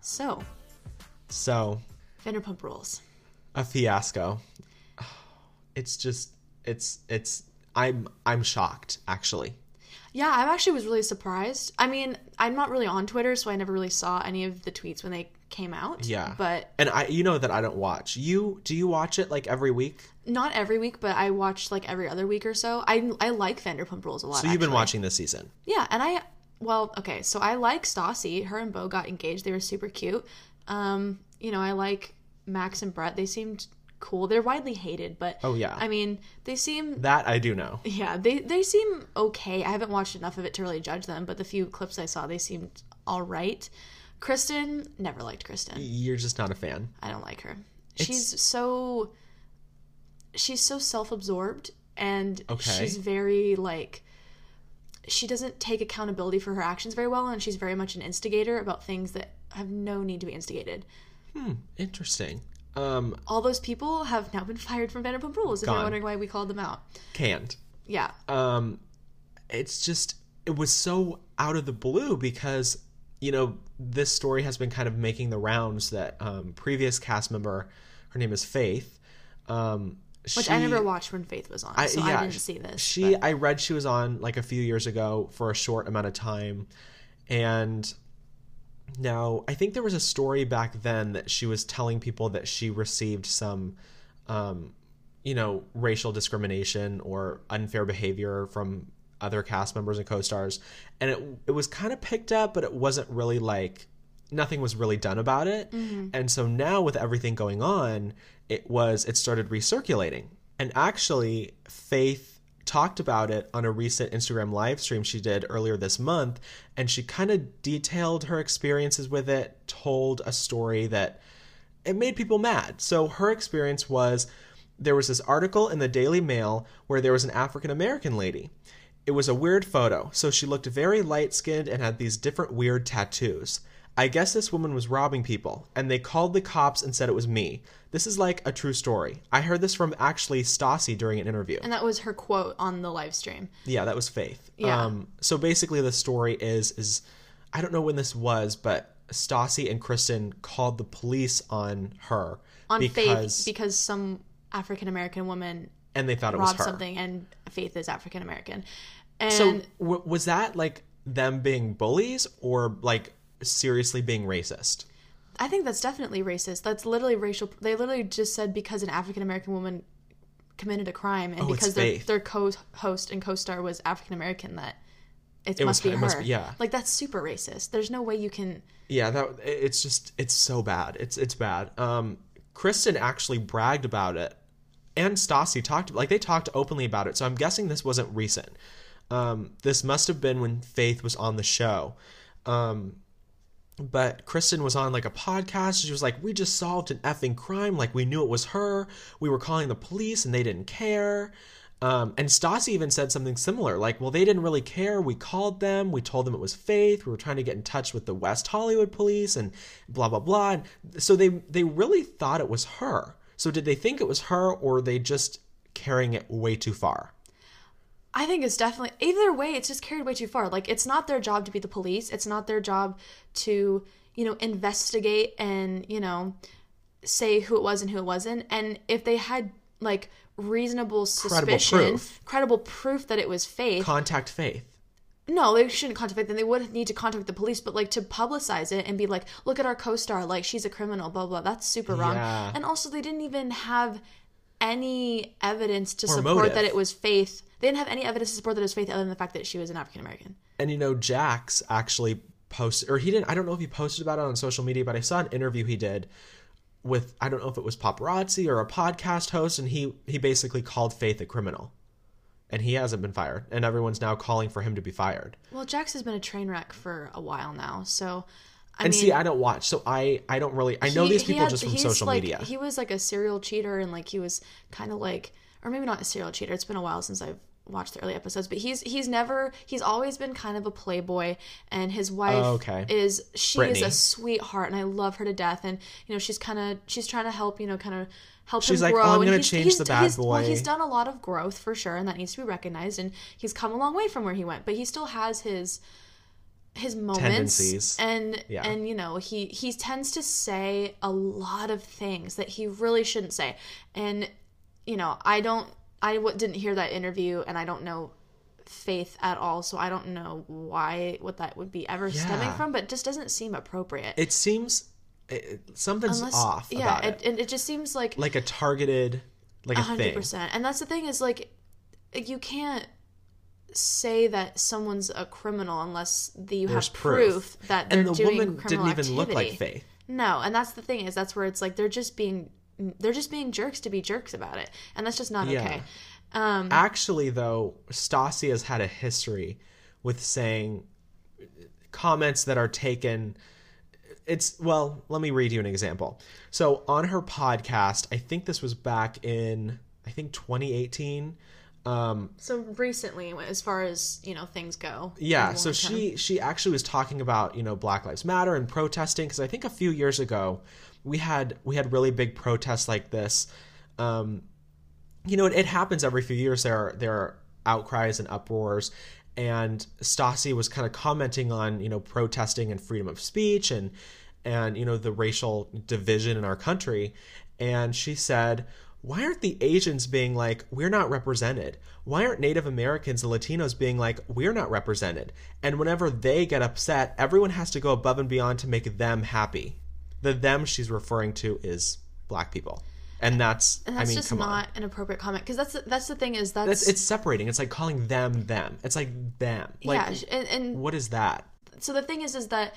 So, So, Vanderpump Rules. a fiasco. It's just it's it's I'm I'm shocked actually. Yeah, I actually was really surprised. I mean, I'm not really on Twitter, so I never really saw any of the tweets when they came out. Yeah. But And I you know that I don't watch. You do you watch it like every week? not every week, but I watch like every other week or so. I I like Vanderpump Rules a lot. So you've been watching this season. Yeah, and I well, okay, so I like Stassi. Her and Beau got engaged. They were super cute. Um, you know, I like Max and Brett. They seemed cool. They're widely hated, but Oh, yeah. I mean, they seem That I do know. yeah, they they seem okay. I haven't watched enough of it to really judge them, but the few clips I saw, they seemed all right. Kristen, never liked Kristen. You're just not a fan. I don't like her. She's so she's so self-absorbed and Okay. she's very like she doesn't take accountability for her actions very well and she's very much an instigator about things that have no need to be instigated. Hmm, interesting. Um All those people have now been fired from Vanderpump Rules if you're wondering why we called them out. canned. Yeah. um it's just it was so out of the blue because you know this story has been kind of making the rounds that um previous cast member her name is faith um Which she, I never watched when Faith was on, so I didn't see this. she but- i read she was on like a few years ago for a short amount of time and now i think there was a story back then that she was telling people that she received some um you know racial discrimination or unfair behavior from other cast members and co-stars and it it was kind of picked up but it wasn't really like nothing was really done about it mm-hmm. and so now with everything going on it was it started recirculating and actually faith talked about it on a recent instagram live stream she did earlier this month and she kind of detailed her experiences with it told a story that it made people mad. So her experience was there was this article in the Daily Mail where there was an African American lady. It was a weird photo. So she looked very light skinned and had these different weird tattoos. I guess this woman was robbing people, and they called the cops and said it was me. This is like a true story. I heard this from actually Stassi during an interview. and that was her quote on the live stream. Yeah, that was Faith. Yeah. Um, so basically, the story is is I don't know when this was, but Stassi and Kristen called the police on her On because Faith because some African American woman and they thought it was her. something and Faith is African American. And So w- was that like them being bullies or like seriously being racist? I think that's definitely racist. That's literally racial. They literally just said because an African American woman committed a crime and Oh, because their, their co-host and co-star was African American that it, It must was- be it her. must be- yeah. Like that's super racist. There's no way you can. Yeah, that it's just it's so bad. It's it's bad. Um, Kristen actually bragged about it, and Stassi talked like they talked openly about it. So I'm guessing this wasn't recent. Um, this must have been when Faith was on the show. Um, but Kristen was on like a podcast. She was like, "We just solved an effing crime. Like we knew it was her. We were calling the police, and they didn't care." Um, and Stassi even said something similar, like, "Well, they didn't really care. We called them. We told them it was Faith. We were trying to get in touch with the West Hollywood police, and blah blah blah." And so they they really thought it was her. So did they think it was her, or they just carrying it way too far? I think it's definitely either way. It's just carried way too far. Like it's not their job to be the police. It's not their job to you know investigate and you know say who it was and who it wasn't. And if they had like reasonable Credible suspicion, proof. credible proof that it was Faith, Contact Faith. No, they shouldn't contact. Then they would need to contact the police. But like to publicize it and be like, look at our co-star, like she's a criminal, blah blah. That's super wrong. Yeah. And also, they didn't even have any evidence to Or support motive. that it was Faith. They didn't have any evidence to support that it was Faith other than the fact that she was an African American. And you know, Jax actually posted, or he didn't. I don't know if he posted about it on social media, but I saw an interview he did with I don't know if it was paparazzi or a podcast host, and he he basically called Faith a criminal, and he hasn't been fired, and everyone's now calling for him to be fired. Well, Jax has been a train wreck for a while now, so. I And mean, see, I don't watch, so I I don't really I know he- these people had- just from social like- media. He was like a serial cheater, and like he was kind of like, or maybe not a serial cheater. It's been a while since I've watch the early episodes, but he's he's never he's always been kind of a playboy, and his oh, wife Oh, okay. is she is a sweetheart, and I love her to death. And you know she's kind of she's trying to help you know kind of help She's him like, oh, grow. "Oh, I'm and gonna he's- change he's- the bad he's- Well, boy." he's done a lot of growth for sure, and that needs to be recognized. And he's come a long way from where he went, but he still has his his moments Tendencies. and Yeah. and you know he he tends to say a lot of things that he really shouldn't say and you know i don't i w- didn't hear that interview and i don't know faith at all so i don't know why what that would be ever stemming from but it just doesn't seem appropriate It seems it, something's Unless- off yeah about it, it. it, it just seems like Like a targeted, like a hundred thing. percent. And that's the thing is like you can't say that someone's a criminal unless the, you There's have proof, proof. that they're And the doing woman criminal didn't even look like activity. Faith. No, and that's the thing is that's where it's like they're just being they're just being jerks to be jerks about it, and that's just not Yeah. okay. Um, Actually, though, Stassi has had a history with saying comments that are taken. It's well, let me read you an example. So on her podcast, I think this was back in I think 2018. Um, so recently, as far as you know things go, yeah, so she she actually was talking about you know Black Lives Matter and protesting because I think a few years ago we had we had really big protests like this. Um, you know, it, it happens every few years. There are there are outcries and uproars, and Stassi was kind of commenting on you know protesting and freedom of speech and and you know the racial division in our country, and she said. Why aren't the Asians being like, we're not represented? Why aren't Native Americans and Latinos being like, we're not represented? And whenever they get upset, everyone has to go above and beyond to make them happy. The them she's referring to is black people. And that's, and I that's mean, just come on. not an appropriate comment because that's the, that's the thing is that's, That's it's separating. It's like calling them them. It's like them. Like yeah, and, and what is that? so the thing is is that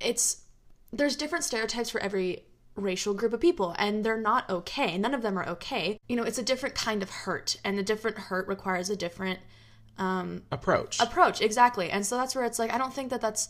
it's there's different stereotypes for every racial group of people and they're not okay none of them are okay you know it's a different kind of hurt and a different hurt requires a different um Approach. approach exactly and so that's where it's like i don't think that that's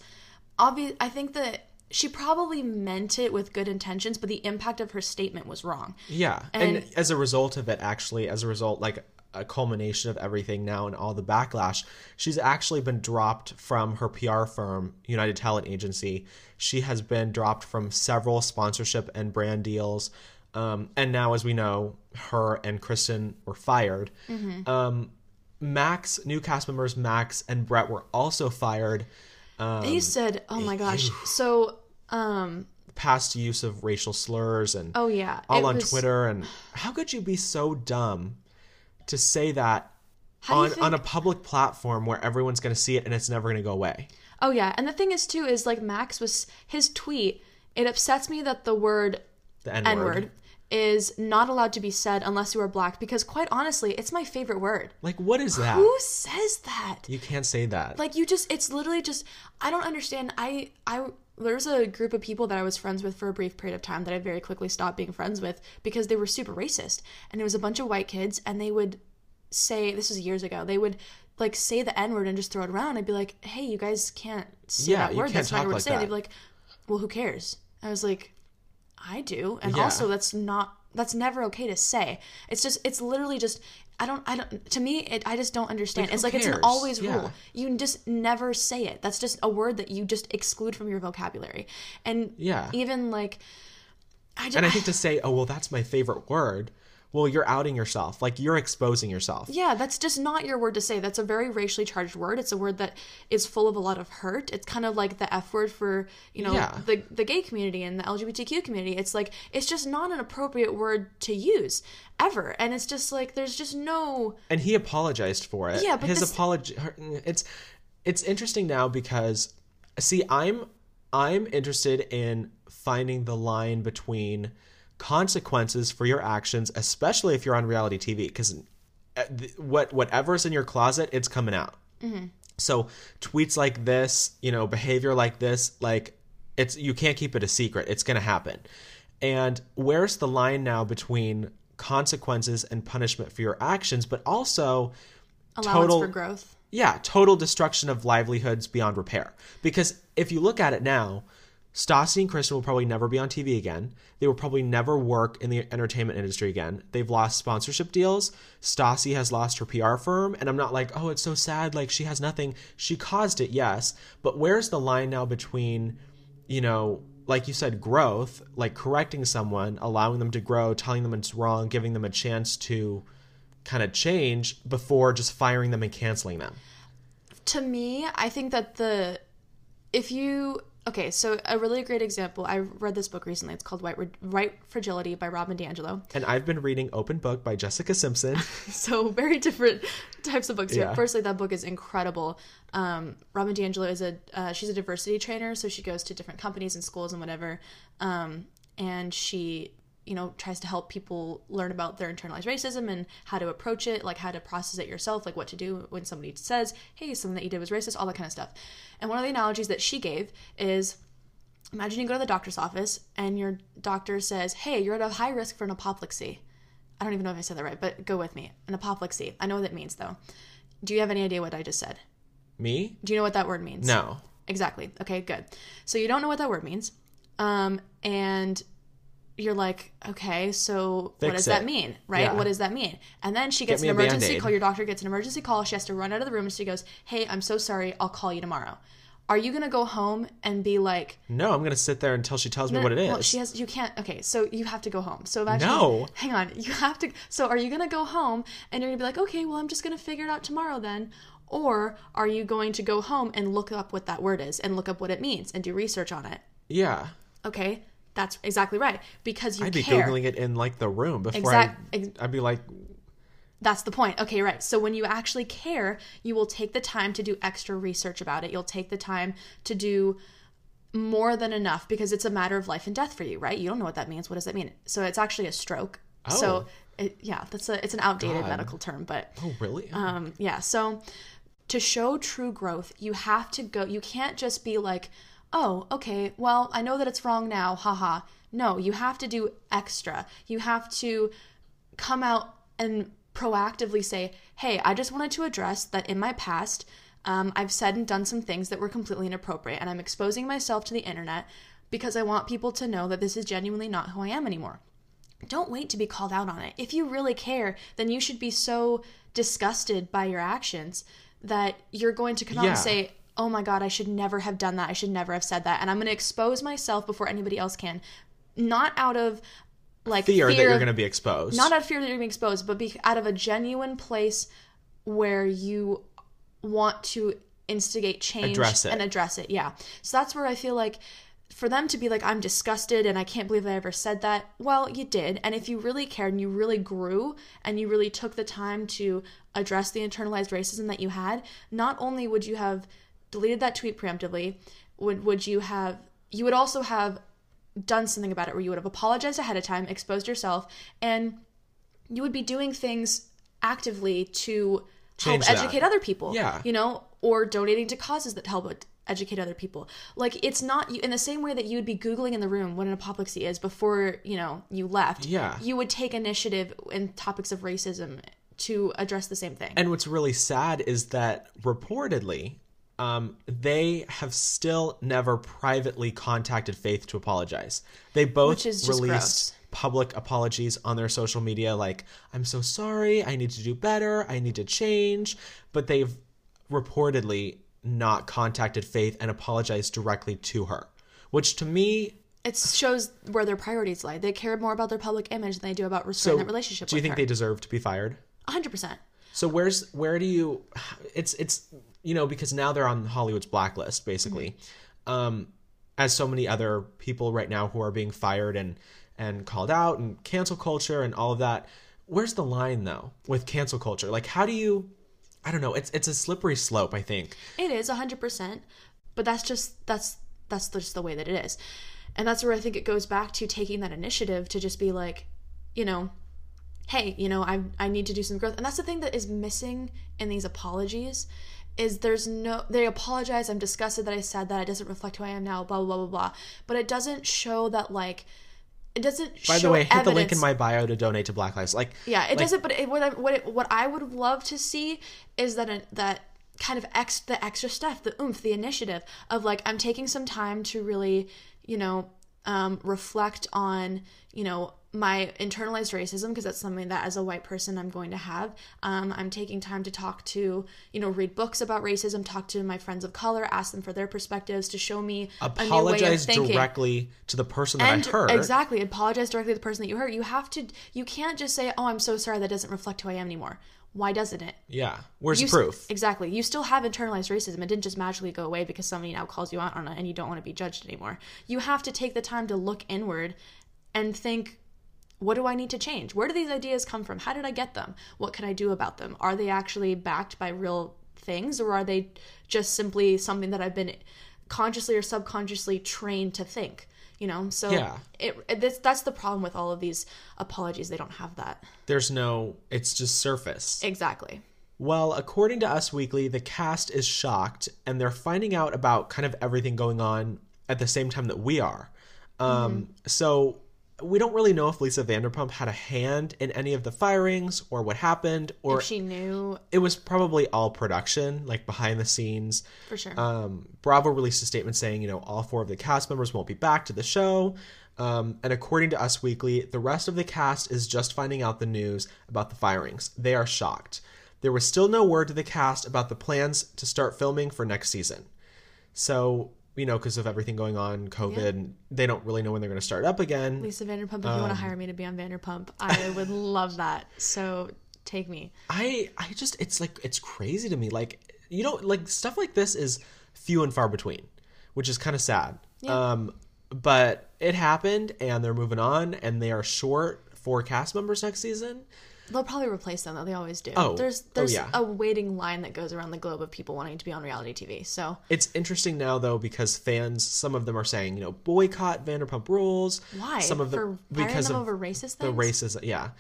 obvious i think that she probably meant it with good intentions but the impact of her statement was wrong yeah. And, and- as a result of it actually as a result like a culmination of everything now and all the backlash, she's actually been dropped from her PR firm, United Talent Agency. She has been dropped from several sponsorship and brand deals. Um, and now, as we know, her and Kristen were fired. Um, Max, new cast members Max and Brett were also fired. Um, he said oh my gosh so um past use of racial slurs and oh yeah all on was- Twitter. And how could you be so dumb to say that on, think- on a public platform where everyone's going to see it and it's never going to go away? Oh yeah, and the thing is too is like Max was his tweet. It upsets me that the word The N N word. Is not allowed to be said unless you are black because quite honestly, it's my favorite word. Like, what is that? Who says that? You can't say that. Like you just it's literally just I don't understand. I I there's a group of people that I was friends with for a brief period of time that I very quickly stopped being friends with because they were super racist. And it was a bunch of white kids and they would say this was years ago. They would like say the N word and just throw it around. I'd be like, Hey, you guys can't say Yeah, that word. That's not a word like to say. That. They'd be like, Well, who cares? I was like, I do. And Yeah. also that's not that's never okay to say. It's just it's literally just I don't I don't to me it, I just don't understand. Like, it's like it's an cares? always Yeah. rule. You just never say it. That's just a word that you just exclude from your vocabulary. And Yeah. even like I just, and I think to say, oh, well, that's my favorite word, well, you're outing yourself. Like, you're exposing yourself. yeah, that's just not your word to say. That's a very racially charged word. It's a word that is full of a lot of hurt. It's kind of like the F word for, you know, Yeah. the the gay community and the LGBTQ community. It's like it's just not an appropriate word to use ever. And it's just like there's just no and he apologized for it. Yeah, but his this- apology. It's it's interesting now because see, I'm I'm interested in finding the line between consequences for your actions, especially if you're on reality TV, because uh, what whatever's in your closet, it's coming out. Mm-hmm. So tweets like this, you know, behavior like this, like it's you can't keep it a secret. It's going to happen. And where's the line now between consequences and punishment for your actions, but also allowance Total- for growth. yeah, total destruction of livelihoods beyond repair. Because if you look at it now, Stassi and Kristen will probably never be on TV again. They will probably never work in the entertainment industry again. They've lost sponsorship deals. Stassi has lost her PR firm. And I'm not like, oh, it's so sad. Like, she has nothing. She caused it, yes. But where's the line now between, you know, like you said, growth, like correcting someone, allowing them to grow, telling them it's wrong, giving them a chance to kind of change before just firing them and canceling them? to me, I think that the if you okay, so a really great example. I read this book recently. It's called White White Fragility by Robin DiAngelo. And I've been reading Open Book by Jessica Simpson. so very different types of books here. Yeah. Firstly, that book is incredible. Um, Robin DiAngelo is a uh, she's a diversity trainer, so she goes to different companies and schools and whatever, um, and she you know tries to help people learn about their internalized racism and how to approach it, like how to process it yourself, like what to do when somebody says, "Hey, something that you did was racist," all that kind of stuff. And one of the analogies that she gave is imagine you go to the doctor's office and your doctor says, "Hey, you're at a high risk for an apoplexy." I don't even know if I said that right, but go with me. An apoplexy. I know what that means though. Do you have any idea what I just said? Me? Do you know what that word means? No. Exactly. Okay, good. So you don't know what that word means. Um, and you're like, okay, so what Fix does that mean? Right? Yeah. What does that mean? And then she gets an emergency Band-Aid. call. Your doctor gets an emergency call. She has to run out of the room and she goes, hey, I'm so sorry. I'll call you tomorrow. Are you going to go home and be like, No, I'm going to sit there until she tells me what it is. well, she has. You can't. Okay, so you have to go home. So imagine. No. Hang on. You have to. So are you gonna go home and you're gonna be like, okay, well, I'm just gonna figure it out tomorrow then, or are you going to go home and look up what that word is and look up what it means and do research on it? yeah. Okay, that's exactly right because you care. I'd be care. Googling it in like the room before Exact- I, ex- I'd be like, That's the point. Okay, right. So when you actually care, you will take the time to do extra research about it. You'll take the time to do more than enough because it's a matter of life and death for you, right? You don't know what that means. What does that mean? So it's actually a stroke. Oh. So it, yeah, that's a it's an outdated God. medical term, but oh, really? um, yeah. So to show true growth, you have to go. You can't just be like, oh, okay, well, I know that it's wrong now, haha. No, you have to do extra. You have to come out and proactively say, hey, I just wanted to address that in my past, um, I've said and done some things that were completely inappropriate, and I'm exposing myself to the internet because I want people to know that this is genuinely not who I am anymore don't wait to be called out on it. If you really care, then you should be so disgusted by your actions that you're going to come out Yeah. and say, Oh my God, I should never have done that. I should never have said that. And I'm going to expose myself before anybody else can. Not out of like fear, that you're going to be exposed. not out of fear that you're being exposed, but be out of a genuine place where you want to instigate change Address it. and address it. Yeah. So that's where I feel like for them to be like, I'm disgusted and I can't believe I ever said that. Well, you did. And if you really cared and you really grew and you really took the time to address the internalized racism that you had, not only would you have deleted that tweet preemptively, would would you have you would also have done something about it where you would have apologized ahead of time, exposed yourself, and you would be doing things actively to Change help that. educate other people. Yeah. You know, or donating to causes that help educate other people. Like it's not you in the same way that you would be googling in the room what an apoplexy is before, you know, you left. Yeah. You would take initiative in topics of racism to address the same thing. And what's really sad is that reportedly, um, they have still never privately contacted Faith to apologize. They both Which is just released gross. public apologies on their social media, like, I'm so sorry, I need to do better, I need to change. But they've reportedly not contacted Faith and apologized directly to her, which to me. it shows where their priorities lie. They care more about their public image than they do about restoring So, that relationship do you think her. they deserve to be fired? 100%. So where's where do you it's it's you know because now they're on Hollywood's blacklist basically. Um as so many other people right now who are being fired and and called out and cancel culture and all of that. Where's the line though with cancel culture? Like how do you I don't know, it's it's a slippery slope, I think. It is 100%, but that's just that's that's just the way that it is. And that's where I think it goes back to taking that initiative to just be like, you know, hey, you know, I I need to do some growth. And that's the thing that is missing in these apologies is there's no they apologize, I'm disgusted that I said that, it doesn't reflect who I am now, blah blah blah blah blah. But it doesn't show that like it doesn't show By the way, hit the link in my bio to donate to Black Lives. Like yeah, it like, doesn't. But it, what I, what it, what I would love to see is that it, that kind of ex the extra stuff, the oomph, the initiative of like I'm taking some time to really, you know, um, reflect on, you know, my internalized racism because that's something that as a white person I'm going to have. Um, I'm taking time to talk to, you know, read books about racism, talk to my friends of color, ask them for their perspectives to show me a new way of Apologize directly to the person that And I hurt. exactly, apologize directly to the person that you hurt. You have to. You can't just say, "Oh, I'm so sorry. That doesn't reflect who I am anymore." Why doesn't it? Yeah. Where's You the proof? exactly. You still have internalized racism. It didn't just magically go away because somebody now calls you out on it and you don't want to be judged anymore. You have to take the time to look inward and think, what do I need to change? Where do these ideas come from? How did I get them? What can I do about them? Are they actually backed by real things or are they just simply something that I've been consciously or subconsciously trained to think? You know, so Yeah. it, it this, that's the problem with all of these apologies. They don't have that. There's no, it's just surface. Exactly. Well, according to Us Weekly, the cast is shocked and they're finding out about kind of everything going on at the same time that we are. Um, So we don't really know if Lisa Vanderpump had a hand in any of the firings or what happened, or If she knew, it was probably all production, like behind the scenes. for sure. Um, Bravo released a statement saying, you know, all four of the cast members won't be back to the show. Um, and according to Us Weekly, the rest of the cast is just finding out the news about the firings. They are shocked. There was still no word to the cast about the plans to start filming for next season. So, you know, because of everything going on, COVID, they don't really know when they're going to start up again. Lisa Vanderpump, if you Um, want to hire me to be on Vanderpump, I would love that. So take me. I I just it's like it's crazy to me. Like you know, like stuff like this is few and far between, which is kind of sad. Um, but it happened, and they're moving on, and they are short four cast members next season. They'll probably replace them though. They always do. Oh, there's oh, there's yeah. a waiting line that goes around the globe of people wanting to be on reality TV. So It's interesting now though because fans, some of them are saying, you know, boycott Vanderpump Rules. why? Some of for them firing because them of over racist the racism. Yeah,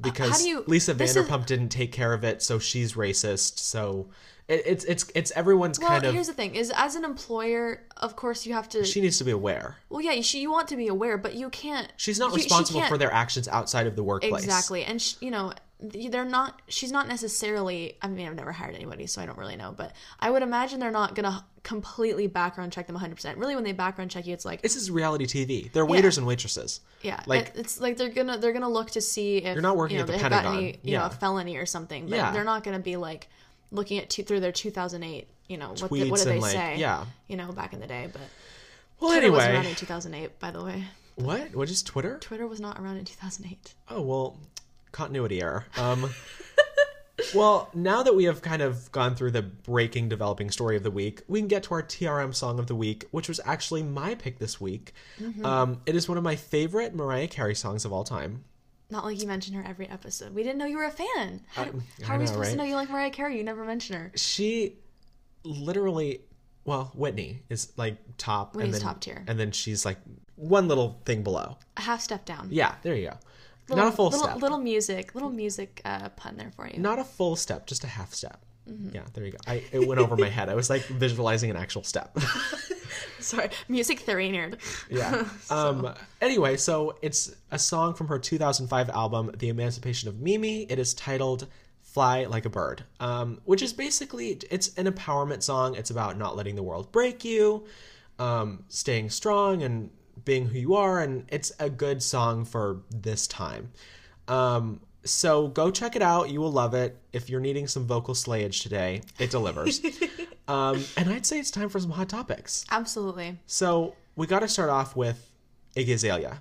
because do you- Lisa this is- Vanderpump didn't take care of it, so she's racist. So it, it's it's it's everyone's Well, kind of. here's the thing: is as an employer, of course, you have to. She needs to be aware. well, yeah, you, you want to be aware, but you can't. She's not you- she responsible can't- for their actions outside of the workplace. Exactly. And, sh- you know, they're not, she's not necessarily, I mean, I've never hired anybody, so I don't really know, but I would imagine they're not going to completely background check them 100%. Really, when they background check you, it's like, This is reality TV. They're waiters and waitresses. yeah, like- it's like they're gonna they're gonna look to see if You're not working you know, at the they've got Pentagon. any you know Yeah. a felony or something. But Yeah. they're not gonna be like looking at two, through their 2008. You know what? The, what did they like, say? yeah. You know, back in the day, but Well, Twitter wasn't around in 2008. By the way, what? What is Twitter? Twitter was not around in 2008. Oh well, continuity error. Um, well, now that we have kind of gone through the breaking, developing story of the week, we can get to our TRM song of the week, which was actually my pick this week. Mm-hmm. Um, it is one of my favorite Mariah Carey songs of all time. Not like you mention her every episode. We didn't know you were a fan. How, do- I how are we know, supposed to know you like Mariah Carey? You never mention her. She literally, well, Whitney is like top, Whitney's and then, top tier. and then she's like one little thing below. A half step down. Yeah, there you go. Little, Not a full little, step. Little music, little music uh, pun there for you. Not a full step, just a half step. Mm-hmm. Yeah, there you go. I, it went over my head. I was like visualizing an actual step. Sorry, music theory nerd. Yeah. Um. Anyway, so it's a song from her 2005 album, The Emancipation of Mimi. It is titled "Fly Like a Bird," um, which is basically it's an empowerment song. It's about not letting the world break you, um, staying strong, and being who you are. And it's a good song for this time. Um. So go check it out. You will love it. If you're needing some vocal slayage today, it delivers. um, and I'd say it's time for some hot topics. Absolutely. So we got to start off with Iggy Azalea,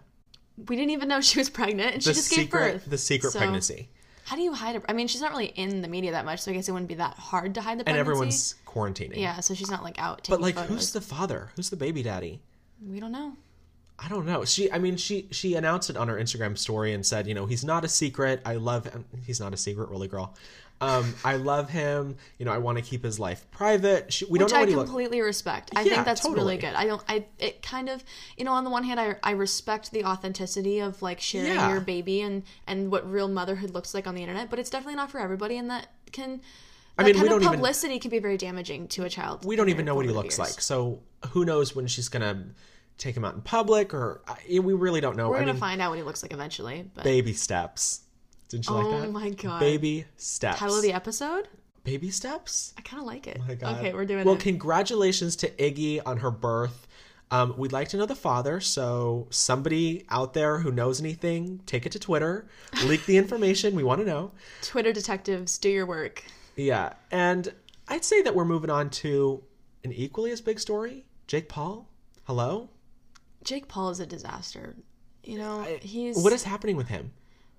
We didn't even know she was pregnant, and she the just gave secret, birth. the secret So, pregnancy, How do you hide it? I mean, she's not really in the media that much, so I guess it wouldn't be that hard to hide the pregnancy. and everyone's quarantining. yeah, so she's not like out taking but like, photos. who's the father? Who's the baby daddy? We don't know. I don't know. She, I mean, she she announced it on her Instagram story and said, you know, he's not a secret. I love him. He's not a secret, really, girl. Um, I love him. You know, I want to keep his life private. She, we Which don't know I what he looks. completely respect. I Yeah, think that's totally. really good. I don't. I it kind of you know on the one hand I I respect the authenticity of like sharing Yeah. your baby and and what real motherhood looks like on the internet, but it's definitely not for everybody, and that can. That mean, kind we of don't even- publicity can be very damaging to a child. we don't even know what he looks years. like. So who knows when she's gonna take him out in public or I, we really don't know. We're I gonna mean, find out what he looks like eventually. But baby steps. Didn't you oh like that? Oh my god, Baby steps. title of the episode. Baby steps. I kind of like it. Oh my God. Okay, we're doing well, it. Well, congratulations to Iggy on her birth. Um, we'd like to know the father, so somebody out there who knows anything, take it to Twitter, leak the information. We want to know. Twitter detectives, do your work. Yeah, and I'd say that we're moving on to an equally as big story. Jake Paul, hello. Jake Paul is a disaster. You know, he's What is happening with him?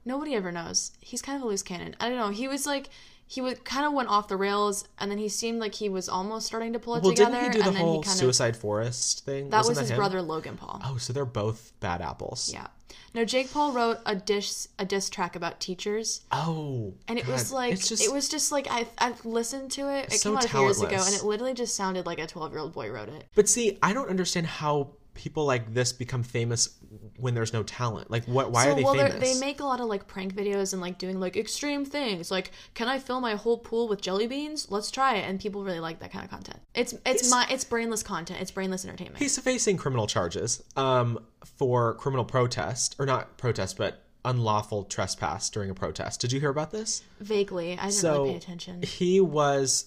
nobody ever knows. He's kind of a loose cannon. I don't know. He was like he would kind of went off the rails, and then he seemed like he was almost starting to pull it Well, together. didn't he do the and then whole he kind of Suicide Forest thing? that Wasn't was his him? brother Logan Paul. Oh, so they're both bad apples. Yeah. No, Jake Paul wrote a dish a diss track about teachers, Oh, and it was like just- it was just like I I listened to it. It So came out few years ago, and it literally just sounded like a twelve year old boy wrote it. But see, I don't understand how people like this become famous when there's no talent. Like, what? Why are they well, famous? they make a lot of like prank videos and like doing like extreme things. Like, can I fill my whole pool with jelly beans? Let's try it. And people really like that kind of content. It's it's my it's brainless content. It's brainless entertainment. He's facing criminal charges um, for criminal protest, or not protest, but unlawful trespass during a protest. Did you hear about this? Vaguely, I didn't So really pay attention. he was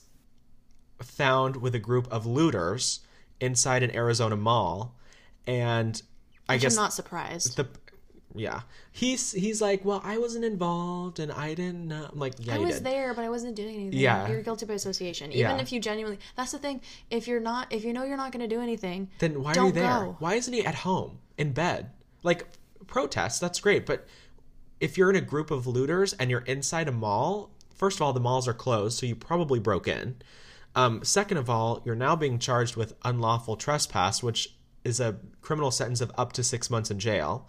found with a group of looters inside an Arizona mall, and I guess I'm not surprised. the yeah he's he's like, well, I wasn't involved and I didn't know. I'm like, yeah, I was did. there, but I wasn't doing anything. Yeah. you're guilty by association. Even Yeah. if you genuinely, that's the thing. If you're not, if you know you're not going to do anything, Then why are you there? go. Why isn't he at home in bed? Like protest, that's great, but if you're in a group of looters and you're inside a mall, first of all, the malls are closed, so you probably broke in. Um, second of all, you're now being charged with unlawful trespass, which is a criminal sentence of up to six months in jail.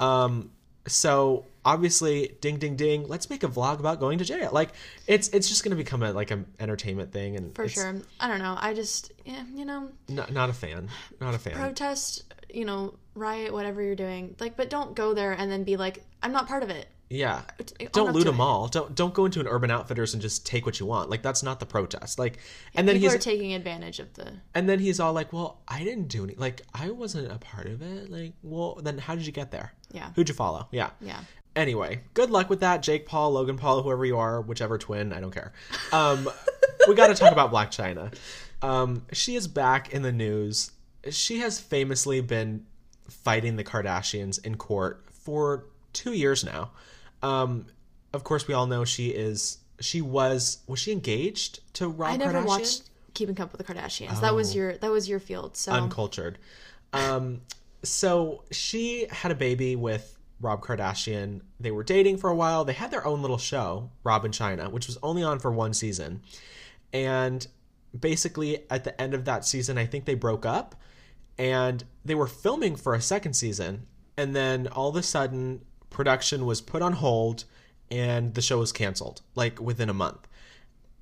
Um, so obviously, ding, ding, ding. Let's make a vlog about going to jail. Like it's it's just going to become a like an entertainment thing, and For sure. I don't know. I just, yeah, you know, Not, not a fan. Not a fan. protest, you know, riot, whatever you're doing. Like, but don't go there and then be like, I'm not part of it. Yeah. Don't loot to a mall. Don't don't go into an Urban Outfitters and just take what you want. Like that's not the protest. Like and then People he's are taking advantage of the. and then he's all like, "Well, I didn't do any. Like I wasn't a part of it. Like, well, then how did you get there? Yeah. Who'd you follow? Yeah. Yeah. Anyway, good luck with that, Jake Paul, Logan Paul, whoever you are, whichever twin, I don't care. Um, we got to talk about Blac Chyna. Um, she is back in the news. She has famously been fighting the Kardashians in court for two years now. Um, of course, we all know she is. She was. Was she engaged to Rob I never Kardashian? watched Keeping Up with the Kardashians. That was your that was your field. So uncultured. Um, so she had a baby with Rob Kardashian. They were dating for a while. They had their own little show, Rob and Chyna, which was only on for one season. And basically, at the end of that season, I think they broke up and they were filming for a second season. And then all of a sudden, production was put on hold and the show was canceled, like within a month.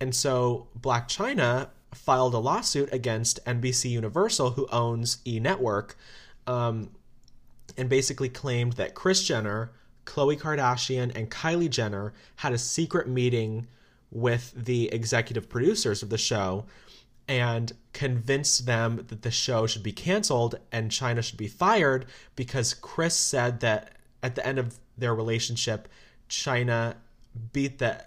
And so Blac Chyna filed a lawsuit against NBC Universal, who owns E Network, um, and basically claimed that Kris Jenner, Khloe Kardashian, and Kylie Jenner had a secret meeting with the executive producers of the show and convinced them that the show should be canceled and Chyna should be fired because Kris said that at the end of their relationship, Chyna beat the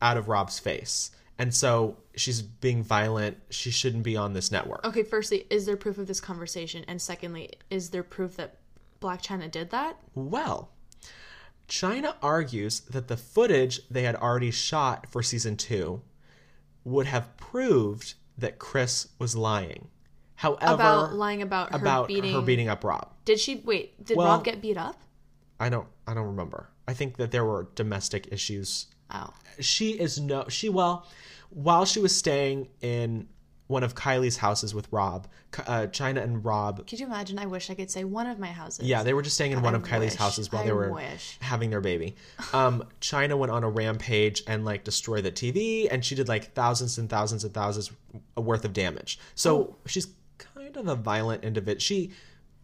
out of Rob's face. And so she's being violent. She shouldn't be on this network. okay. Firstly, is there proof of this conversation? And secondly, is there proof that Blac Chyna did that? Well, Chyna argues that the footage they had already shot for season two would have proved that Kris was lying. However, About lying about her about beating. her beating up Rob. Did she wait? Did Well- Rob get beat up? I don't I don't remember. I think that there were domestic issues. Oh, She is no she well while she was staying in one of Kylie's houses with Rob, uh, Chyna and Rob could you imagine? I wish I could say one of my houses. Yeah, they were just staying in God, one I of Kylie's wish. houses while I they were wish. having their baby. Um, Chyna went on a rampage and like destroyed the TV, and she did like thousands and thousands and thousands worth of damage. So Oh. she's kind of a violent individual. She,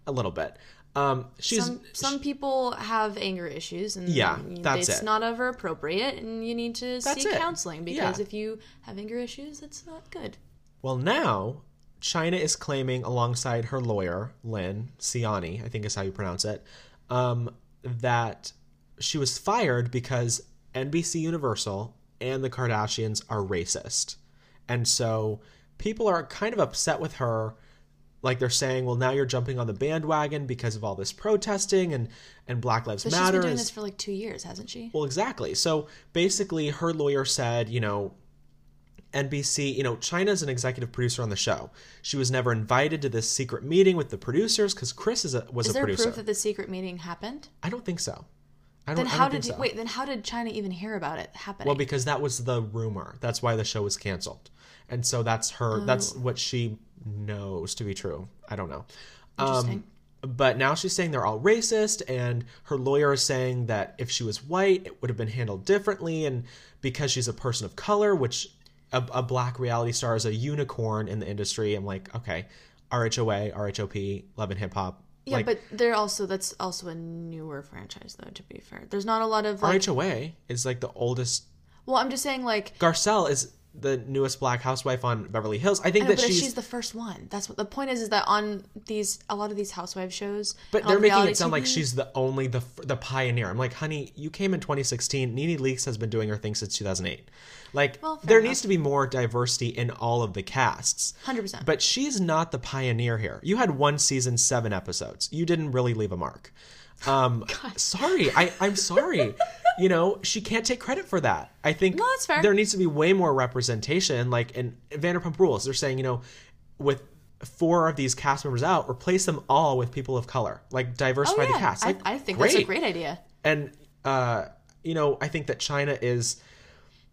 a little bit. Um, she's Some some people have anger issues, and Yeah, that's it's it. not ever appropriate, and you need to That's seek it. counseling because Yeah. if you have anger issues, that's not good. well now. Chyna is claiming, alongside her lawyer Lynne Ciani, I think is how you pronounce it, um, that she was fired because NBC Universal and the Kardashians are racist. And so people are kind of upset with her like they're saying, well, now you're jumping on the bandwagon because of all this protesting and and Black Lives But she's Matter. been doing this for like two years, hasn't she? well, exactly. So basically, her lawyer said, you know, NBC, you know, Chyna's an executive producer on the show. She was never invited to this secret meeting with the producers because Kris is a, was Is a there producer. proof that the secret meeting happened? I don't think so. I don't, Then how did so. wait? Then how did Chyna even hear about it happening? Well, because that was the rumor. That's why the show was canceled, and so that's her. That's Oh. what she knows to be true. I don't know. Um, but now she's saying they're all racist, and her lawyer is saying that if she was white, it would have been handled differently, and because she's a person of color, which a, a black reality star is a unicorn in the industry. I'm like, okay, RHOA, RHOP, Love and Hip Hop. yeah, like, but they're also that's also a newer franchise though. To be fair, there's not a lot of like. RHOA is like the oldest. well, I'm just saying like. Garcelle is the newest black housewife on Beverly Hills. I think I know, that but she's she's the first one. That's what the point is. Is that on these a lot of these housewife shows, But they're making it sound like she's the only the the pioneer. I'm like, honey, you came in 2016. Nene Leakes has been doing her thing since 2008. Like, Well, there enough. needs to be more diversity in all of the casts. 100%. But she's not the pioneer here. You had one season, seven episodes. You didn't really leave a mark. Um, sorry, I I'm sorry. you know, she can't take credit for that. I think No, that's fair. there needs to be way more representation. Like in Vanderpump Rules, they're saying, you know, with four of these cast members out, replace them all with people of color. Like diversify Oh the cast. I, Like, I think that's a great idea. and uh, you know, I think that Chyna is,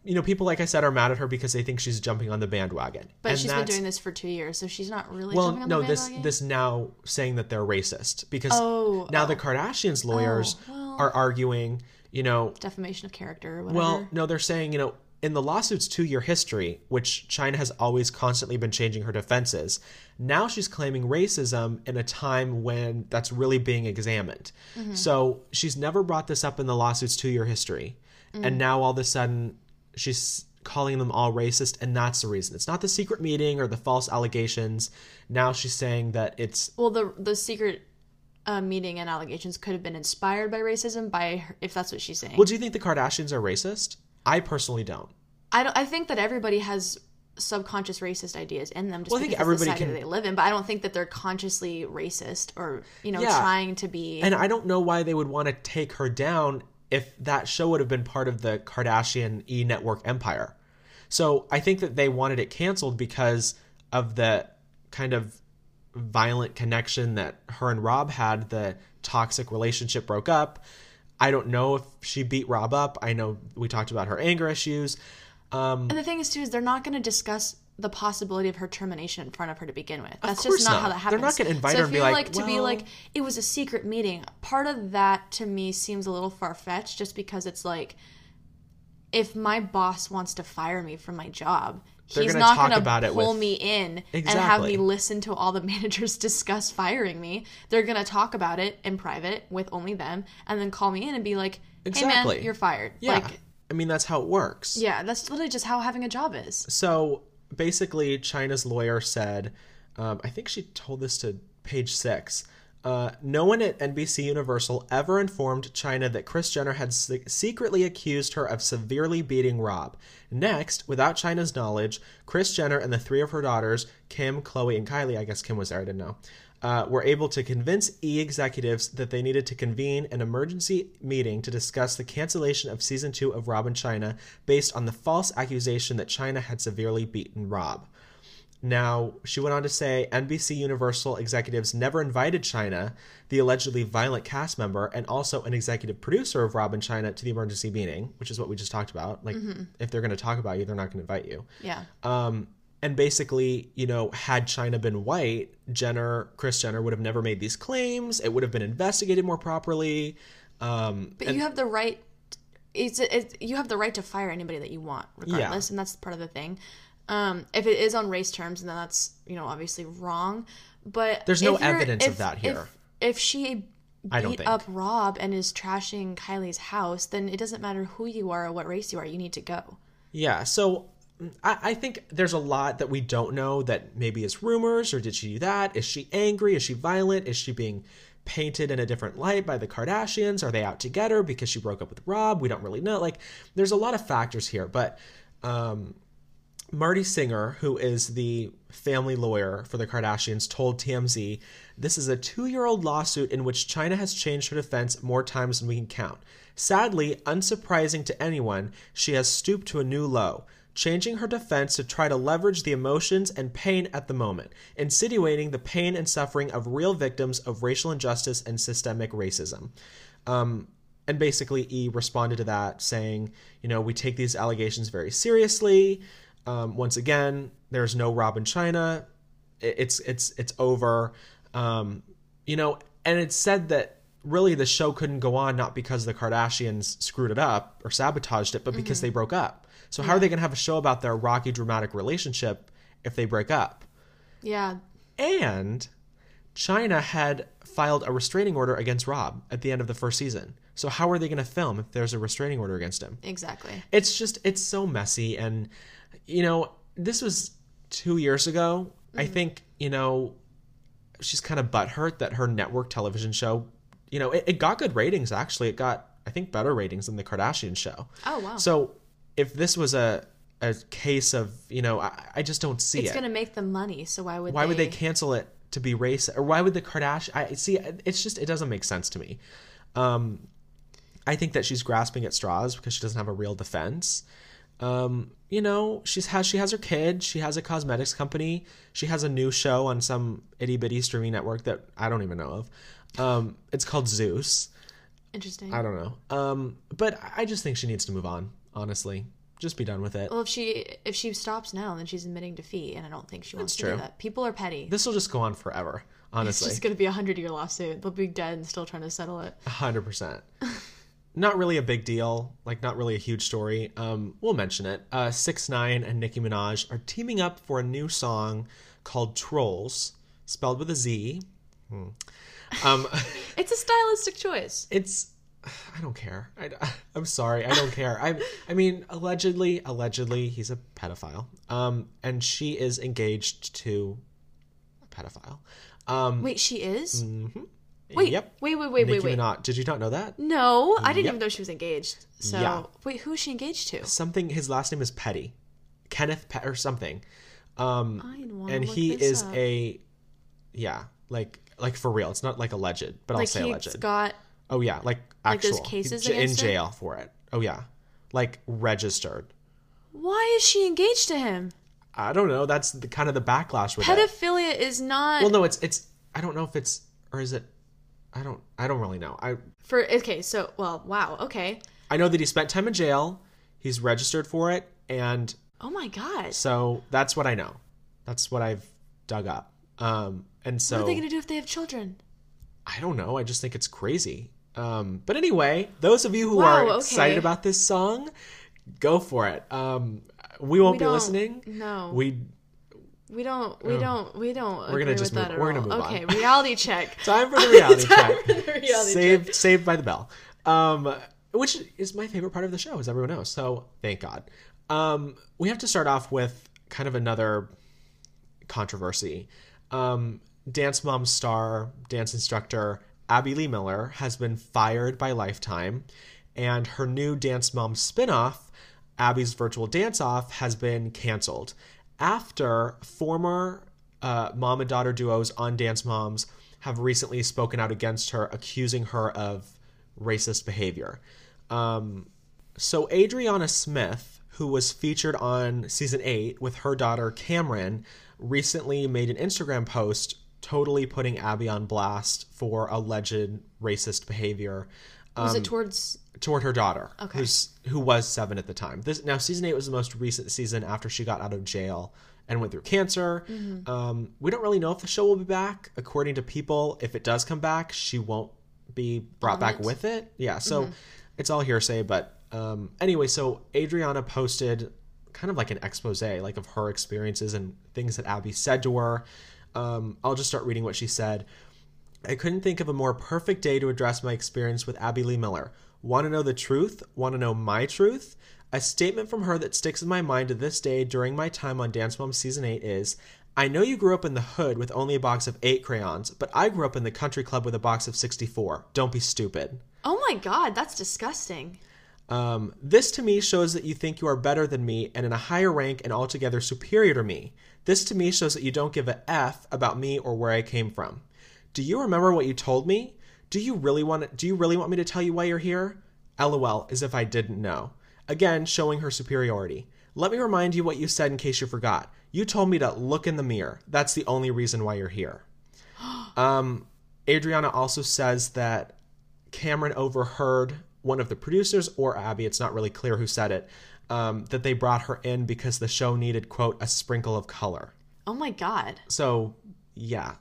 you know, people like I said are mad at her because they think she's jumping on the bandwagon. But and she's been doing this for two years, so she's not really well, jumping on no, this this now saying that they're racist because Oh, now oh. the Kardashians lawyers Oh, well. are arguing, you know, defamation of character or whatever. well, no, they're saying, you know, in the lawsuit's two year history, which Chyna has always constantly been changing her defenses, now she's claiming racism in a time when that's really being examined. Mm-hmm. So she's never brought this up in the lawsuit's two year history. Mm. And now all of a sudden she's calling them all racist, and that's the reason. It's not the secret meeting or the false allegations. Now she's saying that it's well, the the secret uh, meeting and allegations could have been inspired by racism, by her, if that's what she's saying. well, do you think the Kardashians are racist? I personally don't. I don't. I think that everybody has subconscious racist ideas in them just Well, I think because the everybody can- they live in. But I don't think that they're consciously racist or you know Yeah. trying to be. And I don't know why they would want to take her down if that show would have been part of the Kardashian E network empire. So I think that they wanted it canceled because of the kind of violent connection that her and Rob had. The toxic relationship broke up. I don't know if she beat Rob up. I know we talked about her anger issues. Um, and the thing is too is they're not going to discuss the possibility of her termination in front of her to begin with. That's just not, not. how that They're happens. not gonna invite so her I and be feel like, like to be like it was a secret meeting. Part of that to me seems a little far fetched, just because it's like if my boss wants to fire me from my job. They're he's gonna not going to pull with- me in and have me listen to all the managers discuss firing me. They're going to talk about it in private with only them and then call me in and be like, "Hey Exactly. man, you're fired." yeah, Like I mean that's how it works. yeah, that's literally just how having a job is. So basically, Chyna's lawyer said, um, I think she told this to page six. Uh, no one at NBC Universal ever informed Chyna that Kris Jenner had se- secretly accused her of severely beating Rob. Next, without Chyna's knowledge, Kris Jenner and the three of her daughters, Kim, Khloe, and Kylie, I guess Kim was there, I didn't know, uh, were able to convince E executives that they needed to convene an emergency meeting to discuss the cancellation of season two of Rob and Chyna based on the false accusation that Chyna had severely beaten Rob. Now, she went on to say NBC Universal executives never invited Chyna, the allegedly violent cast member, and also an executive producer of Rob and Chyna, to the emergency meeting, which is what we just talked about. Like, if they're going to talk about you, they're not going to invite you. Yeah. Um, and basically, you know, had Chyna been white, Jenner, Kris Jenner would have never made these claims. It would have been investigated more properly. Um, But you have the right. It's, it's you have the right to fire anybody that you want, regardless, and that's part of the thing. Um, if it is on race terms, then that's you know obviously wrong. But There's no if evidence of that here. If, if she beat up Rob and is trashing Kylie's house, then it doesn't matter who you are or what race you are. You need to go. Yeah, so I, I think there's a lot that we don't know that maybe is rumors or did she do that? Is she angry? Is she violent? Is she being painted in a different light by the Kardashians? Are they out together because she broke up with Rob? We don't really know. Like, there's a lot of factors here, but um, Marty Singer, who is the family lawyer for the Kardashians, told TMZ this is a two year old lawsuit in which Chyna has changed her defense more times than we can count. Sadly, unsurprising to anyone, she has stooped to a new low, changing her defense to try to leverage the emotions and pain at the moment, insinuating the pain and suffering of real victims of racial injustice and systemic racism. Um, and basically, E responded to that saying, you know, we take these allegations very seriously. Um, once again, there's no Rob in Chyna. It's it's it's over. Um, you know, and it said that really the show couldn't go on not because the Kardashians screwed it up or sabotaged it, but because they mm-hmm. broke up. So how are they going to have a show about their rocky, dramatic relationship if they break up? Yeah. And Chyna had filed a restraining order against Rob at the end of the first season. So how are they going to film if there's a restraining order against him? Exactly. It's just it's so messy and you know, this was 2 years ago. I mm-hmm. think, you know, she's kind of butthurt that her network television show, you know, it, it got good ratings actually. It got I think better ratings than the Kardashian show. Oh wow. So if this was a a case of, you know, I, I just don't see it's it gonna make them money, so why would why they? would they cancel it to be racist or why would the kardashian i see it's just it doesn't make sense to me um i think that she's grasping at straws because she doesn't have a real defense um you know she's has she has her kid she has a cosmetics company she has a new show on some itty-bitty streaming network that i don't even know of um it's called zeus Interesting. i don't know um but i just think she needs to move on honestly just be done with it well, if she if she stops now, then she's admitting defeat, and I don't think she wants to true. do that. People are petty. this will just go on forever Honestly, it's just gonna be a hundred year lawsuit. They'll be dead and still trying to settle it. hundred percent. Not really a big deal, like not really a huge story. Um, we'll mention it. Uh, Six Nine and Nicki Minaj are teaming up for a new song called "Trollz," spelled with a Z. Hmm. Um, It's a stylistic choice. it's I don't care. I, am sorry, I don't care. I I mean, allegedly, allegedly, he's a pedophile. Um, and she is engaged to a pedophile. Um, Wait, she is. mhm. Wait, Yep. wait, wait, wait, Nicki wait, wait. Minaj. Did you not know that? No, I didn't Yep. even know she was engaged. So Yeah. wait, who is she engaged to? something his last name is petty kenneth Pe- or something um and he is up. a yeah like like for real it's not like alleged but i'll like say he's alleged got oh yeah like Like, actual there's cases j- in jail for it oh yeah like registered Why is she engaged to him? i don't know that's the kind of the backlash with it Pedophilia is not well no it's it's i don't know if it's or is it i don't i don't really know i for okay. So well, wow. Okay. i know that he spent time in jail he's registered for it and Oh my god. So that's what I know. That's what I've dug up. Um, and so What are they gonna do if they have children? I don't know. I just think it's crazy. Um, but anyway, those of you who Wow, are okay. excited about this song, go for it. Um, we won't We be listening. No. We We don't. We don't. We don't. We're gonna just move- we're gonna move on. Okay. Reality check. time for the reality Time check. for the reality saved, saved by the bell. Um, which is my favorite part of the show, as everyone knows. So thank God. Um, we have to start off with kind of another controversy. Um, Dance Mom star, dance instructor Abby Lee Miller has been fired by Lifetime, and her new Dance Mom spinoff, Abby's Virtual Dance Off, has been canceled after former uh, mom and daughter duos on Dance Moms have recently spoken out against her, accusing her of racist behavior. Um, so Adriana Smith, who was featured on season eight with her daughter Cameron, recently made an Instagram post totally putting Abby on blast for alleged racist behavior Was it towards? toward her daughter, Okay. who's who was seven at the time. This now season eight was the most recent season after she got out of jail and went through cancer. Mm-hmm. Um, we don't really know if the show will be back. According to people, if it does come back, she won't be brought On back it? Mm-hmm. with it. Yeah, so it's all hearsay. But um, anyway, so Adriana posted kind of like an expose, like of her experiences and things that Abby said to her. Um, I'll just start reading what she said. I couldn't think of a more perfect day to address my experience with Abby Lee Miller. Want to know the truth? Want to know my truth? A statement from her that sticks in my mind to this day during my time on Dance Mom Season 8 is I know you grew up in the hood with only a box of eight crayons, but I grew up in the country club with a box of 64. Don't be stupid. Oh my god, that's disgusting. Um, this to me shows that you think you are better than me and in a higher rank and altogether superior to me. This to me shows that you don't give a F about me or where I came from. Do you remember what you told me? Do you really want do you really want me to tell you why you're here? LOL, as if I didn't know. Again, showing her superiority. Let me remind you what you said in case you forgot. You told me to look in the mirror. That's the only reason why you're here. Um, Adriana also says that Cameron overheard one of the producers or Abby, it's not really clear who said it, um, that they brought her in because the show needed, quote, a sprinkle of color. Oh my god. So, yeah.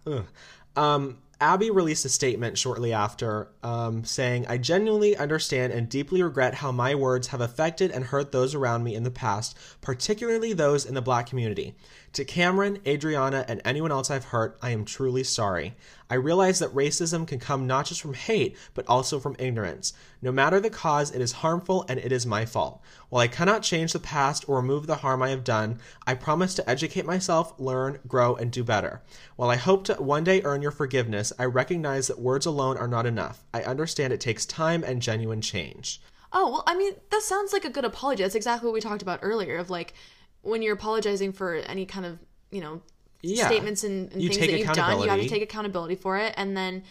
Um, Abby released a statement shortly after um, saying, I genuinely understand and deeply regret how my words have affected and hurt those around me in the past, particularly those in the black community. To Cameron, Adriana, and anyone else I've hurt, I am truly sorry. I realize that racism can come not just from hate, but also from ignorance. No matter the cause, it is harmful and it is my fault. While I cannot change the past or remove the harm I have done, I promise to educate myself, learn, grow, and do better. While I hope to one day earn your forgiveness, I recognize that words alone are not enough. I understand it takes time and genuine change. Oh, well, I mean, that sounds like a good apology. That's exactly what we talked about earlier of like when you're apologizing for any kind of, you know, Yeah. statements and, and things that you've done, you have to take accountability for it and then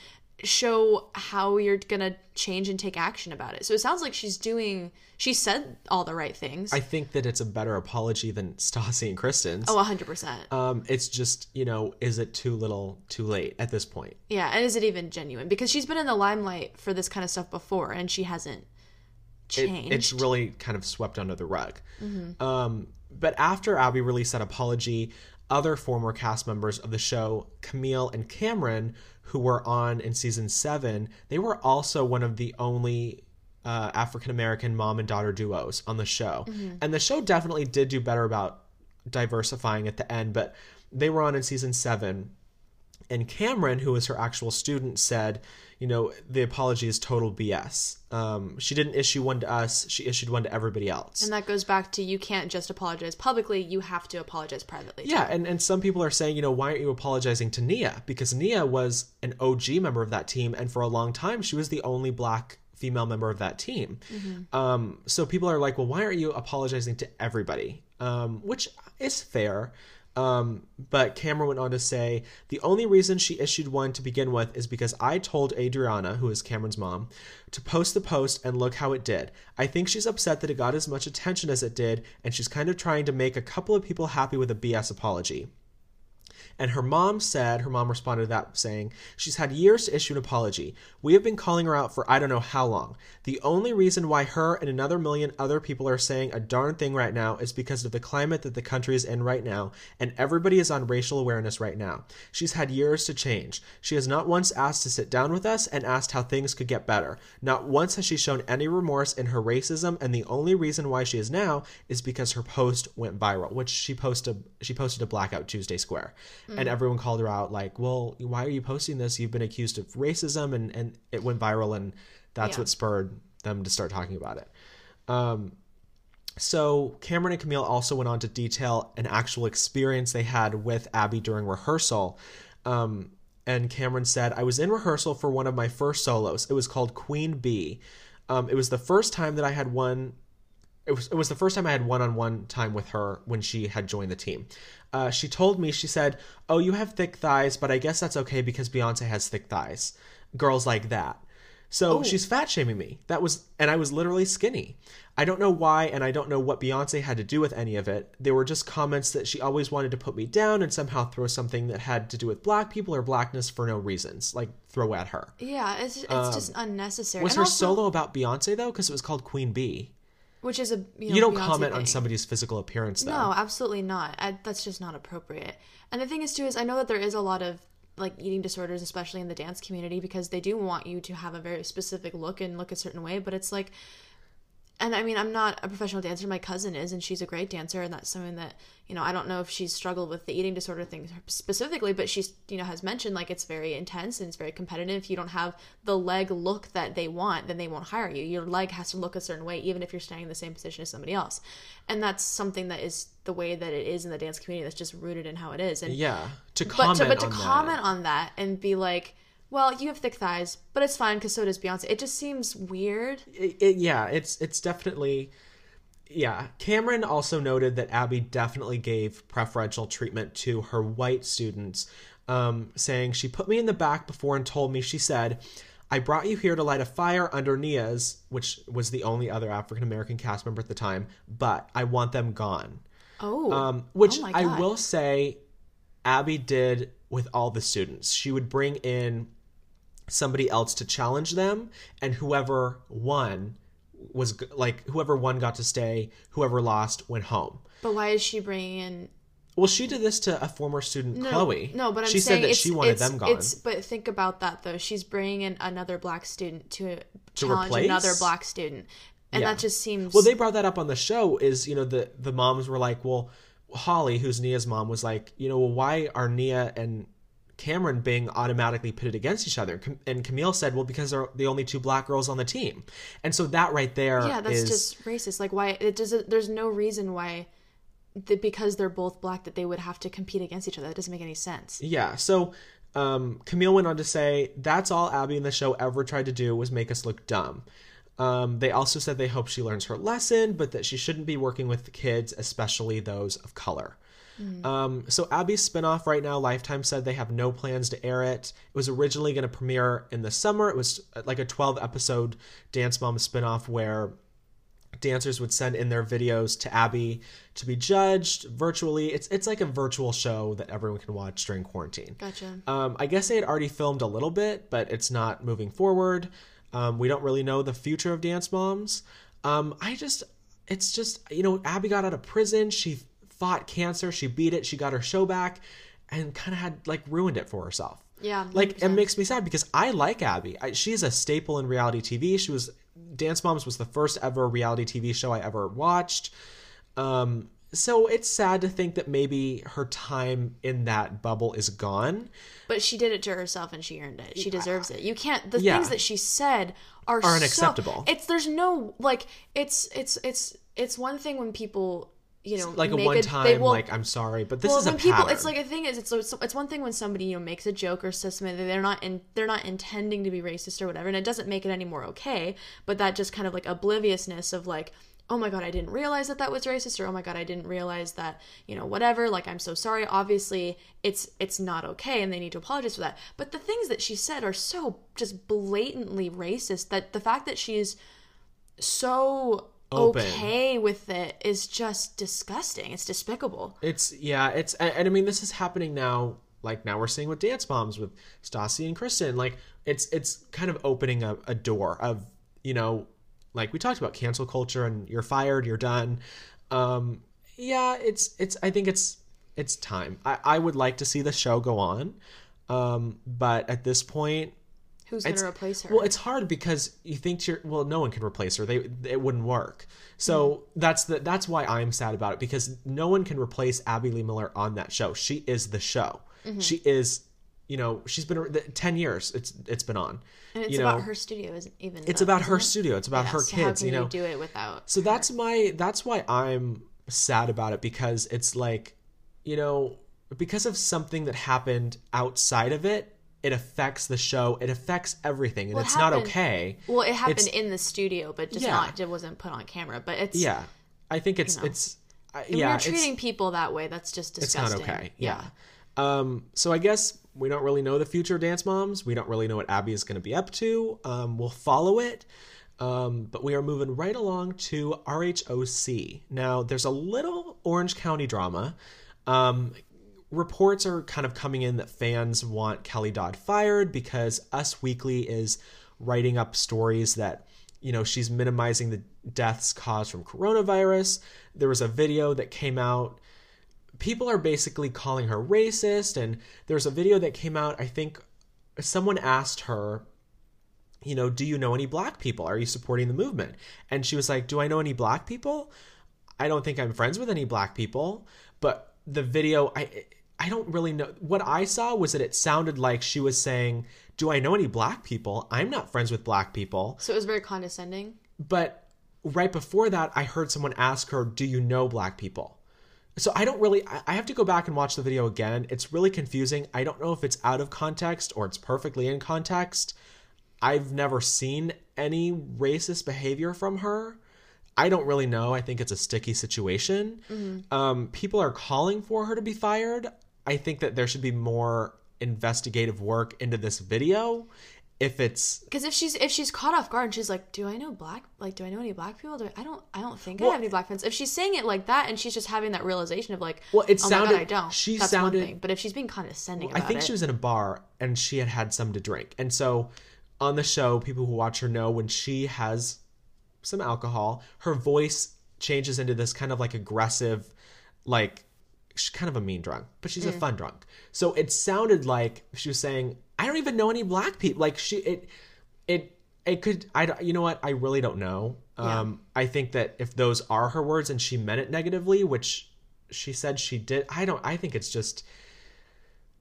show how you're going to change and take action about it. So it sounds like she's doing she said all the right things. I think that it's a better apology than Stassi and Kristen's. oh, 100%. Um, it's just, you know, is it too little, too late at this point? yeah, and is it even genuine? Because she's been in the limelight for this kind of stuff before and she hasn't It- changed. it's really kind of swept under the rug. Um, but after Abby released that apology, other former cast members of the show, Camille and Cameron, who were on in season seven, they were also one of the only uh, African American mom and daughter duos on the show. And the show definitely did do better about diversifying at the end, but they were on in season seven. And Cameron, who was her actual student, said, you know, the apology is total BS. Um, she didn't issue one to us, she issued one to everybody else. and that goes back to you can't just apologize publicly, you have to apologize privately. too. yeah, and, and some people are saying, you know, why aren't you apologizing to Nia? Because Nia was an OG member of that team, and for a long time, she was the only black female member of that team. Um, so people are like, well, why aren't you apologizing to everybody? Um, which is fair. Um, but Cameron went on to say the only reason she issued one to begin with is because I told Adriana, who is Cameron's mom, to post the post and look how it did. I think she's upset that it got as much attention as it did, and she's kind of trying to make a couple of people happy with a BS apology. And her mom said, her mom responded to that saying, she's had years to issue an apology. We have been calling her out for I don't know how long. The only reason why her and another million other people are saying a darn thing right now is because of the climate that the country is in right now, and everybody is on racial awareness right now. She's had years to change. She has not once asked to sit down with us and asked how things could get better. Not once has she shown any remorse in her racism, and the only reason why she is now is because her post went viral, which she posted she posted a blackout Tuesday Square. And everyone called her out like, "Well, why are you posting this? You've been accused of racism," and and it went viral, and that's Yeah. what spurred them to start talking about it. Um, so Cameron and Camille also went on to detail an actual experience they had with Abby during rehearsal. Um, and Cameron said, "I was in rehearsal for one of my first solos. It was called Queen Bee. Um, it was the first time that I had one it was it was the first time I had one on one time with her when she had joined the team. Uh, she told me she said, "Oh, you have thick thighs, but I guess that's okay because Beyonce has thick thighs. Girls like that." So she's fat shaming me. That was, and I was literally skinny. I don't know why, and I don't know what Beyonce had to do with any of it. They were just comments that she always wanted to put me down and somehow throw something that had to do with black people or blackness for no reasons, like throw at her. Yeah, it's it's just unnecessary. Um, Was And her also- solo about Beyonce though? Because it was called Queen Bee. Which is a you, know, You don't Beyonce comment on somebody's physical appearance though. No, absolutely not. I, that's just not appropriate. And the thing is, too, is I know that there is a lot of like eating disorders, especially in the dance community, because they do want you to have a very specific look and look a certain way. But it's like, and I mean, I'm not a professional dancer. My cousin is, and she's a great dancer, and that's something that you know I don't know if she's struggled with the eating disorder thing specifically, but she's you know has mentioned like it's very intense and it's very competitive. If you don't have the leg look that they want, then they won't hire you. Your leg has to look a certain way, even if you're staying in the same position as somebody else, and that's something that is the way that it is in the dance community. That's just rooted in how it is. And Yeah, to but comment to, but to on comment that. on that and be like well, you have thick thighs, but it's fine because so does Beyonce. It just seems weird. It, it, yeah, it's it's definitely yeah. Cameron also noted that Abby definitely gave preferential treatment to her white students, um, saying she put me in the back before and told me she said. I brought you here to light a fire under Nia's, which was the only other African American cast member at the time, but I want them gone. Oh, Um, which Oh I will say, Abby did with all the students. She would bring in somebody else to challenge them, and whoever won was like whoever won got to stay. Whoever lost went home. but why is she bringing in Well, she did this to a former student, no, Chloe. No, but I'm she saying said that it's, she wanted it's, them gone. It's but think about that though. She's bringing in another black student to, challenge replace? another black student, and Yeah. that just seems Well, they brought that up on the show. Is you know the the moms were like, well, Holly, who's Nia's mom, was like, you know, well, why are Nia and Cameron being automatically pitted against each other? And Camille said, well, because they're the only two black girls on the team, and so that right there yeah, that's is- just racist. Like why it doesn't. There's no reason why. That because they're both black, that they would have to compete against each other. That doesn't make any sense. Yeah. So um, Camille went on to say, that's all Abby in the show ever tried to do was make us look dumb. Um, they also said they hope she learns her lesson, but that she shouldn't be working with kids, especially those of color. Um, so Abby's spinoff right now, Lifetime said they have no plans to air it. It was originally going to premiere in the summer. It was uh, like a 12 episode Dance Mom spinoff where dancers would send in their videos to Abby to be judged virtually. It's it's like a virtual show that everyone can watch during quarantine. Gotcha. Um, I guess they had already filmed a little bit, but it's not moving forward. Um, we don't really know the future of Dance Moms. Um, I just, it's just, you know, Abby got out of prison. She fought cancer. She beat it. She got her show back and kind of had like ruined it for herself. Yeah, Like, it makes me sad because I like Abby. I, she's a staple in reality TV. She was, Dance Moms was the first ever reality TV show I ever watched. Um, so it's sad to think that maybe her time in that bubble is gone. But she did it to herself and she earned it. She deserves it. You can't the Yeah. things that she said are, Are so- unacceptable. it's there's no like it's it's it's it's one thing when people you know like a one time like i'm sorry but this well, is a when people, pattern. it's like a thing is it's it's it's one thing when somebody you know makes a joke or says something that they're not in they're not intending to be racist or whatever, and it doesn't make it any more okay. But that just kind of like obliviousness of like, oh my god, I didn't realize that that was racist, or oh my god, I didn't realize that you know whatever. Like I'm so sorry. Obviously, it's it's not okay, and they need to apologize for that. But the things that she said are so just blatantly racist that the fact that she's so Open. okay with it is just disgusting. It's despicable. it's yeah it's and, and i mean this is happening now like now we're seeing with dance moms with stassi and kristen like it's it's kind of opening a, a door of you know like we talked about cancel culture and you're fired you're done um yeah it's it's i think it's it's time i i would like to see the show go on um but at this point Who's going to replace her? Well, it's hard because you think to your, well, no one can replace her. They it wouldn't work. So that's the that's why I'm sad about it because no one can replace Abby Lee Miller on that show. She is the show. Mm-hmm. She is, you know, she's been the- ten years. It's it's been on. and it's you about know, her studio, isn't even. It's though, about her it? studio. It's about her kids. You know, do it without? so that's my that's why I'm sad about it because it's like, you know, because of something that happened outside of it, it affects the show. It affects everything, and Well, it it's not okay. Well, it happened It's- in the studio, but just Yeah. not. It wasn't put on camera. But it's Yeah, I think it's know. it's when yeah, you're it's, treating people that way. That's just disgusting. it's not okay. Yeah. Um. So I guess we don't really know the future of Dance Moms. We don't really know what Abby is going to be up to. Um. We'll follow it. Um, but we are moving right along to RHOC. Now, there's a little Orange County drama. Um, reports are kind of coming in that fans want Kelly Dodd fired because Us Weekly is writing up stories that, you know, she's minimizing the deaths caused from coronavirus. There was a video that came out. People are basically calling her racist, and there's a video that came out. I think someone asked her, you know, do you know any black people? Are you supporting the movement? And she was like, do I know any black people? I don't think I'm friends with any black people, but the video I I don't really know what I saw was that it sounded like she was saying, "Do I know any black people? I'm not friends with black people." So it was very condescending. But right before that, I heard someone ask her, "Do you know black people?" so I don't really. I- have to go back and watch the video again. It's really confusing. I don't know if it's out of context or it's perfectly in context. I've never seen any racist behavior from her. I don't really know. I think it's a sticky situation. Um, people are calling for her to be fired. I think that there should be more investigative work into this video. If it's Because if she's if she's caught off guard and she's like, "Do I know black? Like, do I know any black people? Do I, I don't. I don't think I have any black friends." If she's saying it like that and she's just having that realization of like, Well, it oh sounded- god, I don't. she That's sounded- one thing. But if she's being condescending about it. I think it, she was in a bar and she had had some to drink. And so on the show, people who watch her know when she has some alcohol, her voice changes into this kind of like aggressive, like she's kind of a mean drunk, but she's a Mm. fun drunk. So it sounded like she was saying, "I don't even know any black people." Like she it it it could I don't- you know what? I really don't know. Yeah. Um I think that if those are her words and she meant it negatively, which she said she did, I don't I think it's just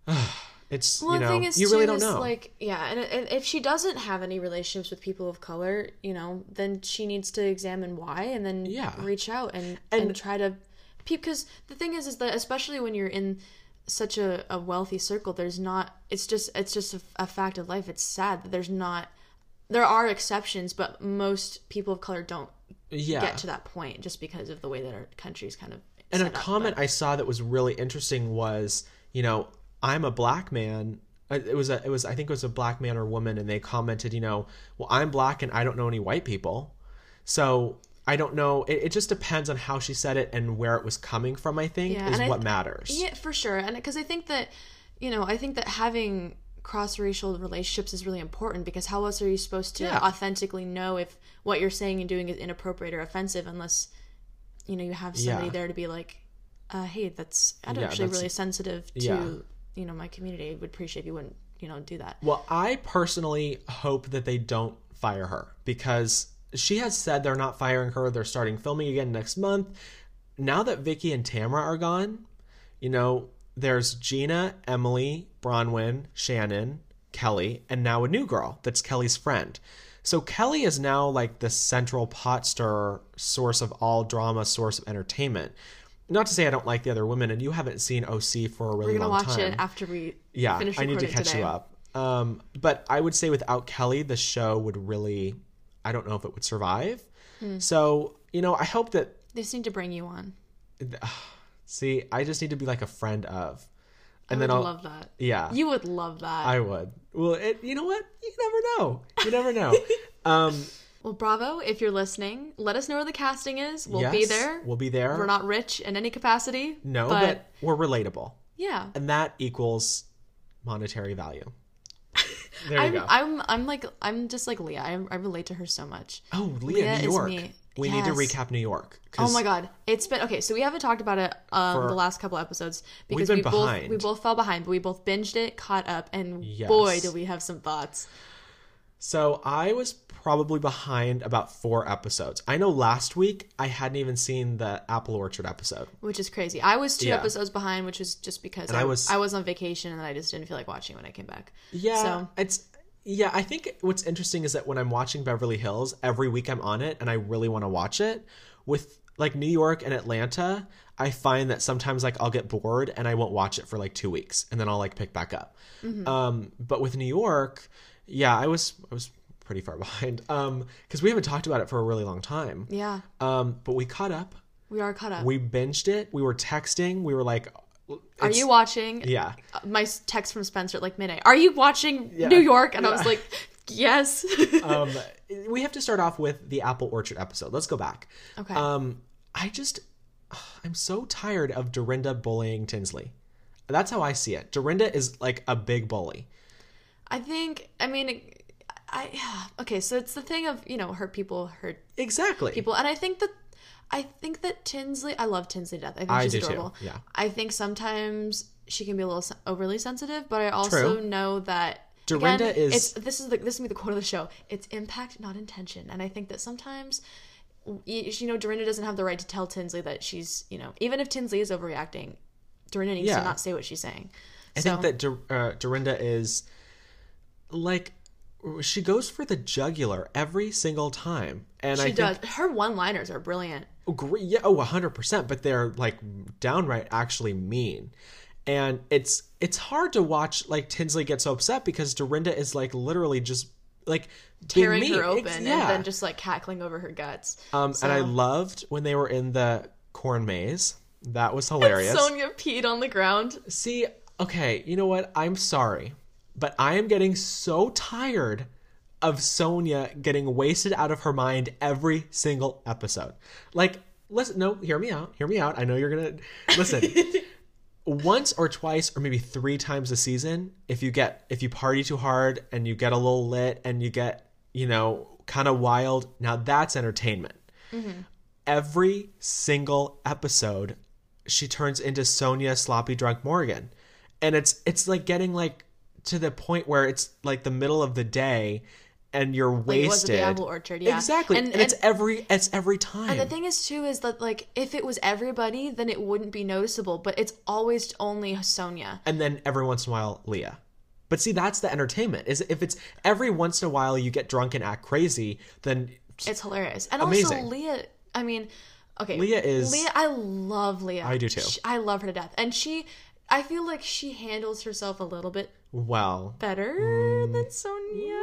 it's Well, you know you really don't know. Like, yeah, and, and if she doesn't have any relationships with people of color, you know, then she needs to examine why, and then Yeah. reach out and, and And- try to, because the thing is, is that especially when you're in such a, a wealthy circle, there's not. It's just it's just a, a fact of life. It's sad that there's not. There are exceptions, but most people of color don't yeah. get to that point just because of the way that our country's kind of. And a up, comment but- I saw that was really interesting was, you know, I'm a black man. It was a, it was, I think it was a black man or woman, and they commented, you know, well, I'm black and I don't know any white people, so I don't know. It, it just depends on how she said it and where it was coming from. I think Yeah, is I- what matters. Yeah, for sure. And because I think that, you know, I think that having cross racial relationships is really important because how else are you supposed to Yeah. authentically know if what you're saying and doing is inappropriate or offensive unless, you know, you have somebody Yeah. there to be like, uh, hey, that's I'm actually that's- really sensitive to, you know, my community. I would appreciate if you wouldn't, you know, do that. Well, I personally hope that they don't fire her because she has said they're not firing her. They're starting filming again next month. Now that Vicki and Tamara are gone, you know, there's Gina, Emily, Braunwyn, Shannon, Kelly, and now a new girl that's Kelly's friend. So Kelly is now like the central pot stirrer, source of all drama, source of entertainment. Not to say I don't like the other women, and you haven't seen OC for a really long time. We're gonna watch time it after we yeah finish i need to catch today. you up um but i would say without kelly the show would really i don't know if it would survive Hmm. so you know i hope that They just need to bring you on. see i just need to be like a friend of I and would then i'll love that. yeah You would love that. i would well it, you know what you never know you never know um well, bravo. If you're listening, let us know where the casting is. We'll be there. we'll be there We're not rich in any capacity. no but, but we're relatable yeah. and that equals monetary value there you I'm, go I'm I'm like I'm just like Leah. I, I relate to her so much. oh leah, Leah new york me. we need to recap new york Oh my god, it's been okay. So we haven't talked about it um, For- the last couple episodes because been we both we both fell behind, but we both binged it, caught up, and Yes. boy, do we have some thoughts. So I was probably behind about four episodes. I know last week I hadn't even seen the Apple Orchard episode. Which is crazy. I was two Yeah. episodes behind, which was just because I, I was I was on vacation and I just didn't feel like watching when I came back. Yeah, So- it's yeah. I think what's interesting is that when I'm watching Beverly Hills, every week I'm on it and I really want to watch it. With like New York and Atlanta, I find that sometimes like I'll get bored and I won't watch it for like two weeks and then I'll like pick back up. Um, but with New York, yeah, I was I was pretty far behind um because we haven't talked about it for a really long time. Yeah, Um, but we caught up. we are caught up. we binged it. We were texting. We were like, are you watching? Yeah. My text from Spencer at like midnight. Are you watching Yeah. New York? And I was like, yes. Um, we have to start off with the Apple Orchard episode. Let's go back. okay. Um, I just, I'm so tired of Dorinda bullying Tinsley. That's how I see it. Dorinda is like a big bully. I think. I mean, I okay. So it's the thing of you know hurt people hurt Exactly. people, and I think that I think that Tinsley. I love Tinsley death. I think I she's do too, adorable. yeah. I think sometimes she can be a little overly sensitive, but I also True. know that. Dorinda again, is- It's, this is the this is be the quote of the show. It's impact, not intention, and I think that sometimes. You you know, Dorinda doesn't have the right to tell Tinsley that she's, you know, even if Tinsley is overreacting, Dorinda needs Yeah. to not say what she's saying. I So- think that Dor- uh, Dorinda is like she goes for the jugular every single time, and I She think does. Her one-liners are brilliant. Oh, great. Yeah, oh, 100%, but they're like downright actually mean. And it's it's hard to watch like Tinsley get so upset because Dorinda is like literally just like Tearing her open Ex- and yeah. then just like cackling over her guts. um and I loved when they were in the corn maze. That was hilarious. Sonja peed on the ground. See, okay, you know what? I'm sorry, but I am getting so tired of Sonja getting wasted out of her mind every single episode. Like, listen, no, hear me out. Hear me out. I know you're gonna listen. Once or twice or maybe three times a season, if you get if you party too hard and you get a little lit and you get, you know, kind of wild, now that's entertainment mm-hmm. every single episode she turns into Sonja sloppy drunk Morgan. And it's it's like getting like to the point where it's like the middle of the day and you're Like it was the apple orchard, yeah. Exactly. And, it's every it's every time. And the thing is too is that like if it was everybody, then it wouldn't be noticeable. But it's always only Sonja. and then every once in a while Leah. But see that's the entertainment. Is if it's every once in a while you get drunk and act crazy, then It's hilarious. And Amazing. also Leah. I mean, okay, Leah is- Leah. I love Leah. I do too. She- I love her to death, and she. I feel like she handles herself a little bit well, better Mm. than Sonja.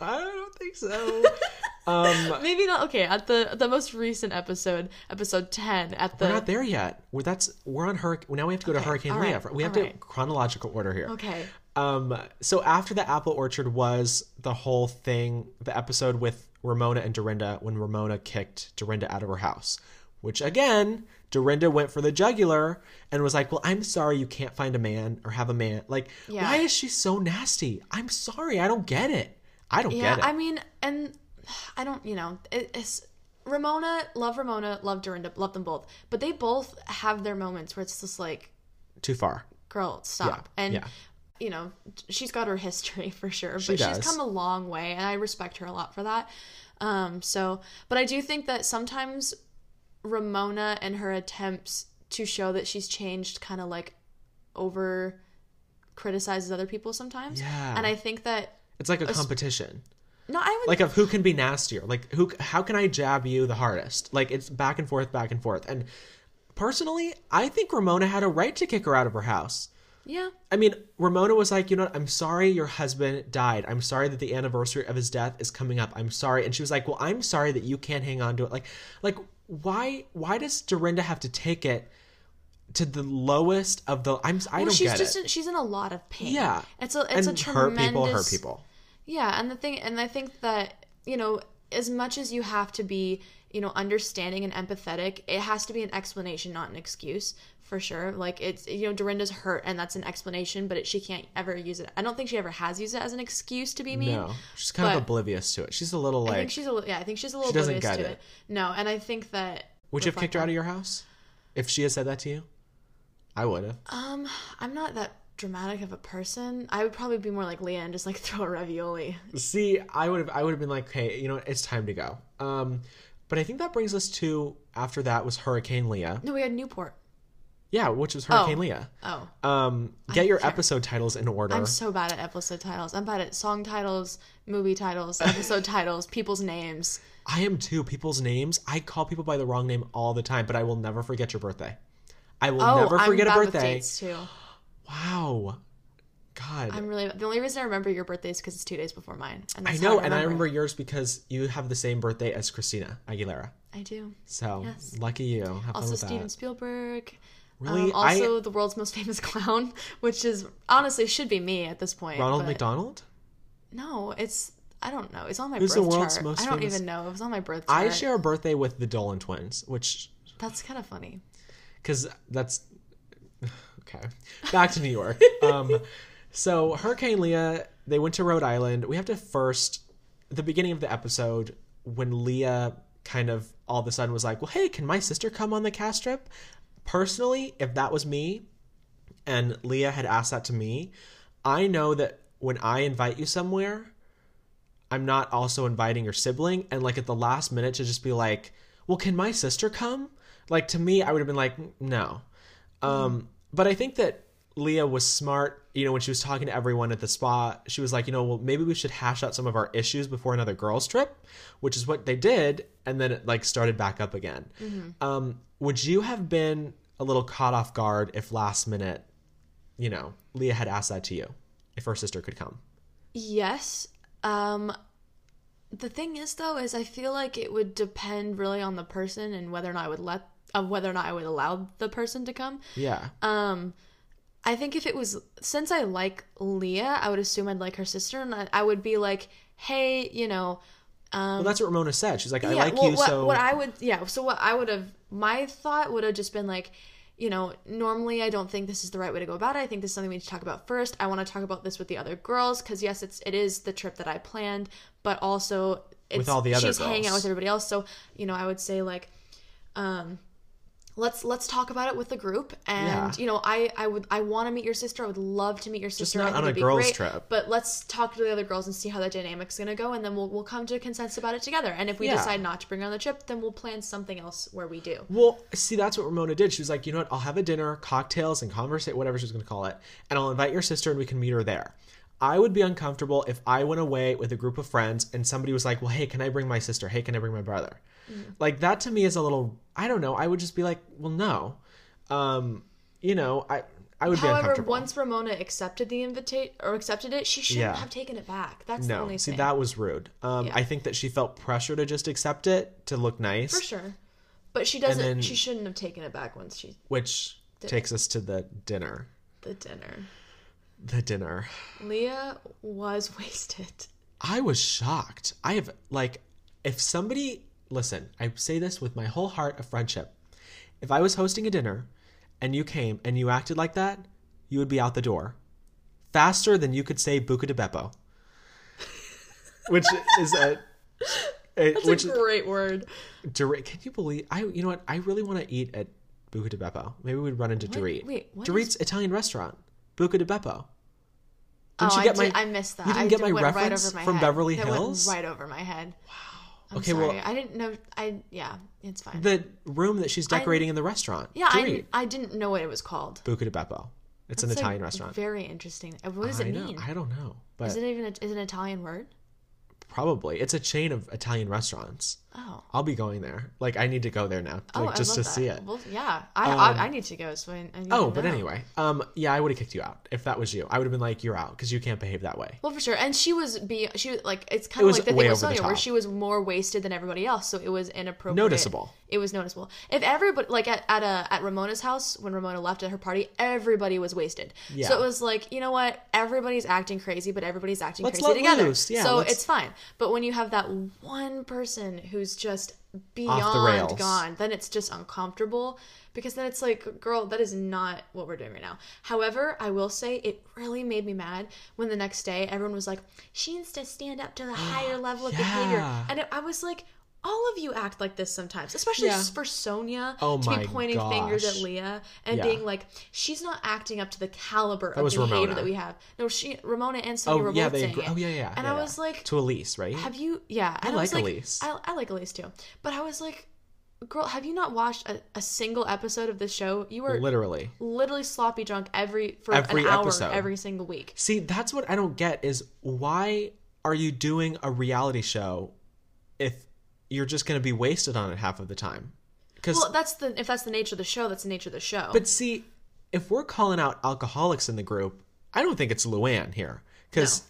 I don't think so. um Maybe not. Okay, at the the most recent episode, episode ten, at the we're not there yet. We're that's we're on hurricane. Now we have to go to Hurricane all Leah. We have to right. chronological order here. okay. Um, so after the apple orchard was the whole thing, the episode with Ramona and Dorinda when Ramona kicked Dorinda out of her house, which again, Dorinda went for the jugular and was like, "Well, I'm sorry you can't find a man or have a man." Like, Yeah. why is she so nasty? I'm sorry, I don't get it. I don't Yeah, get it. I mean, and I don't, you know, it, it's Ramona, love Ramona, love Dorinda, love them both, but they both have their moments where it's just like, Too far. girl, stop. Yeah, and you know, she's got her history for sure, She but does. she's come a long way, and I respect her a lot for that. Um, so, but I do think that sometimes Ramona and her attempts to show that she's changed kind of like over criticizes other people sometimes. Yeah. And I think that It's like a competition. no, I would like of who can be nastier. Like who how can i jab you the hardest? Like it's back and forth back and forth. And personally i think ramona had a right to kick her out of her house. Yeah. i mean ramona was like you know what? I'm sorry your husband died. I'm sorry that the anniversary of his death is coming up. I'm sorry. And she was like well i'm sorry that you can't hang on to it. Like like why why does dorinda have to take it to the lowest of the i'm i Well, don't she's get just it. in, she's in a lot of pain. yeah. It's a it's and a hurt tremendous people hurt people. Yeah, and the thing and I think that, you know, as much as you have to be, you know, understanding and empathetic, it has to be an explanation, not an excuse, for sure. Like it's you know, Dorinda's hurt and that's an explanation, but it, she can't ever use it. I don't think she ever has used it as an excuse to be mean. no she's kind of oblivious to it she's a little I like think she's a li- yeah, I think she's a little She doesn't oblivious get to it. it. No, and I think that Would you have kicked her out of your house if she had said that to you? I would have. Um, I'm not that dramatic of a person. I would probably be more like Leah and just like throw a ravioli. See, I would have. I would have been like, "Hey, you know, what? it's time to go." Um, but I think that brings us to after that was Hurricane Leah. No, we had Newport. Yeah, which was Hurricane Oh. Leah. Oh. Um, get your can't- episode titles in order. I'm so bad at episode titles. I'm bad at song titles, movie titles, episode titles, people's names. I am too. People's names. I call people by the wrong name all the time, but I will never forget your birthday. I will Oh, never forget I'm a birthday. dates too. Wow. God. I'm really the only reason I remember your birthday is because it's two days before mine. And I know, how and I remember yours because you have the same birthday as Christina Aguilera. I do. So Yes. lucky you. Have Also, Steven that. Spielberg. Really? Um, also, the world's most famous clown, which is honestly should be me at this point. Ronald but McDonald. No, it's I don't know. It's on my Who's the world's chart. most I don't famous- even know. It was on my birth chart. I share a birthday with the Dolan twins, which That's kind of funny. because that's okay. Back to New York. um, so Hurricane Leah, they went to Rhode Island. We have to first the beginning of the episode when Leah kind of all of a sudden was like, "Well, hey, can my sister come on the cast trip?" Personally, if that was me, and Leah had asked that to me, I know that when I invite you somewhere, I'm not also inviting your sibling. And like at the last minute to just be like, well, can my sister come? Like to me, I would have been like, no. Um, but I think that Leah was smart. You know, when she was talking to everyone at the spa, she was like, you know, well, maybe we should hash out some of our issues before another girls' trip, which is what they did, and then it like started back up again. Um, would you have been a little caught off guard if last minute, you know, Leah had asked that to you, if her sister could come? Yes. Um the thing is though is I feel like it would depend really on the person and whether or not I would let of whether or not I would allow the person to come. Yeah. Um I think if it was since I like Leah, I would assume I'd like her sister and I, I would be like, "Hey, you know, well, that's what Ramona said. She's like, I yeah, like well, you, what, so what I would yeah, so what I would have my thought would have just been like, you know, normally I don't think this is the right way to go about it. I think this is something we need to talk about first. I want to talk about this with the other girls because yes, it's it is the trip that I planned, but also it's, all the other she's hanging out with everybody else. So you know, I would say like, um, let's let's talk about it with the group and Yeah. you know i i would i want to meet your sister i would love to meet your sister not I think on a girls' great, trip. but let's talk to the other girls and see how that dynamic's gonna go and then we'll we'll come to a consensus about it together and if we Yeah. decide not to bring her on the trip then we'll plan something else where we do Well, see, that's what Ramona did. She was like, you know what? I'll have a dinner, cocktails, and conversate, whatever she's going to call it, and I'll invite your sister and we can meet her there. I would be uncomfortable if I went away with a group of friends and somebody was like, well, hey, can I bring my sister? Hey, can I bring my brother? Like, that to me is a little, I don't know. I would just be like, well, no. Um, you know, I, I would be However, once Ramona accepted the invitate or accepted it, she shouldn't Yeah. have taken it back. That's the no, only see, thing. that was rude. Um, Yeah. I think that she felt pressure to just accept it to look nice, for sure. But she doesn't. then- she shouldn't have taken it back once she which takes us to the dinner. the dinner. The dinner. Leah was wasted. I was shocked. I have like if somebody listen, I say this with my whole heart of friendship. If I was hosting a dinner and you came and you acted like that, you would be out the door faster than you could say Buca di Beppo. Which is a, a That's which a great word. Dorit, can you believe I you know what? I really want to eat at Buca di Beppo. Maybe we'd run into Dorit. wait, what Dorit's Italian restaurant. Buca di Beppo. Didn't oh, you get I, did, my I missed that. You didn't I get did- my reference right over my from head. Beverly That Hills? Went right over my head. Wow. I'm Okay, well- I didn't know. I yeah, it's fine. the room that she's decorating in the restaurant. yeah, I, I didn't know what it was called. Buca di Beppo. It's an It's, like, Italian restaurant. Very interesting. Uh, What does I it know. mean? I don't know, but Is it even a, is it an Italian word? probably it's a chain of Italian restaurants. Oh. I'll be going there. Like I need to go there now, Oh, like I just to that. see it. Well, yeah, I, I I need to go. So I, I Oh, but anyway, um, yeah, I would have kicked you out if that was you. I would have been like, "You're out" because you can't behave that way. Well, for sure. And she was be she was like it's kind It of like the thing with Sonja where she was more wasted than everybody else, so it was inappropriate. Noticeable. It was noticeable. If everybody like at at a at Ramona's house when Ramona left at her party, everybody was wasted. Yeah. So it was like you know what, everybody's acting crazy, but everybody's acting Let's crazy together. loose. Yeah, so let's- it's fine. But when you have that one person who's just beyond gone, then it's just uncomfortable because then it's like, girl, that is not what we're doing right now. However, I will say it really made me mad when the next day everyone was like, she needs to stand up to the higher level of behavior. And it, I was like, all of you act like this sometimes, especially Yeah. for Sonja Oh to my be pointing fingers at. Leah and Yeah. being like, she's not acting up to the caliber of was behavior Ramona. that we have. No, she, Ramona and Sonja Oh were yeah, both saying Agree. it. Oh yeah, yeah. And yeah, I yeah. was like, to Elyse, right? have you? Yeah, and I was like like, Elyse. I, I like Elyse too, but I was like, girl, have you not watched a, a single episode of this show? You were Literally. literally sloppy drunk every for Every an hour episode. every single week. See, that's what I don't get is why are you doing a reality show if you're just going to be wasted on it half of the time? Because Well, that's the if that's the nature of the show, that's the nature of the show. But see, if we're calling out alcoholics in the group, I don't think it's Luann here. Because,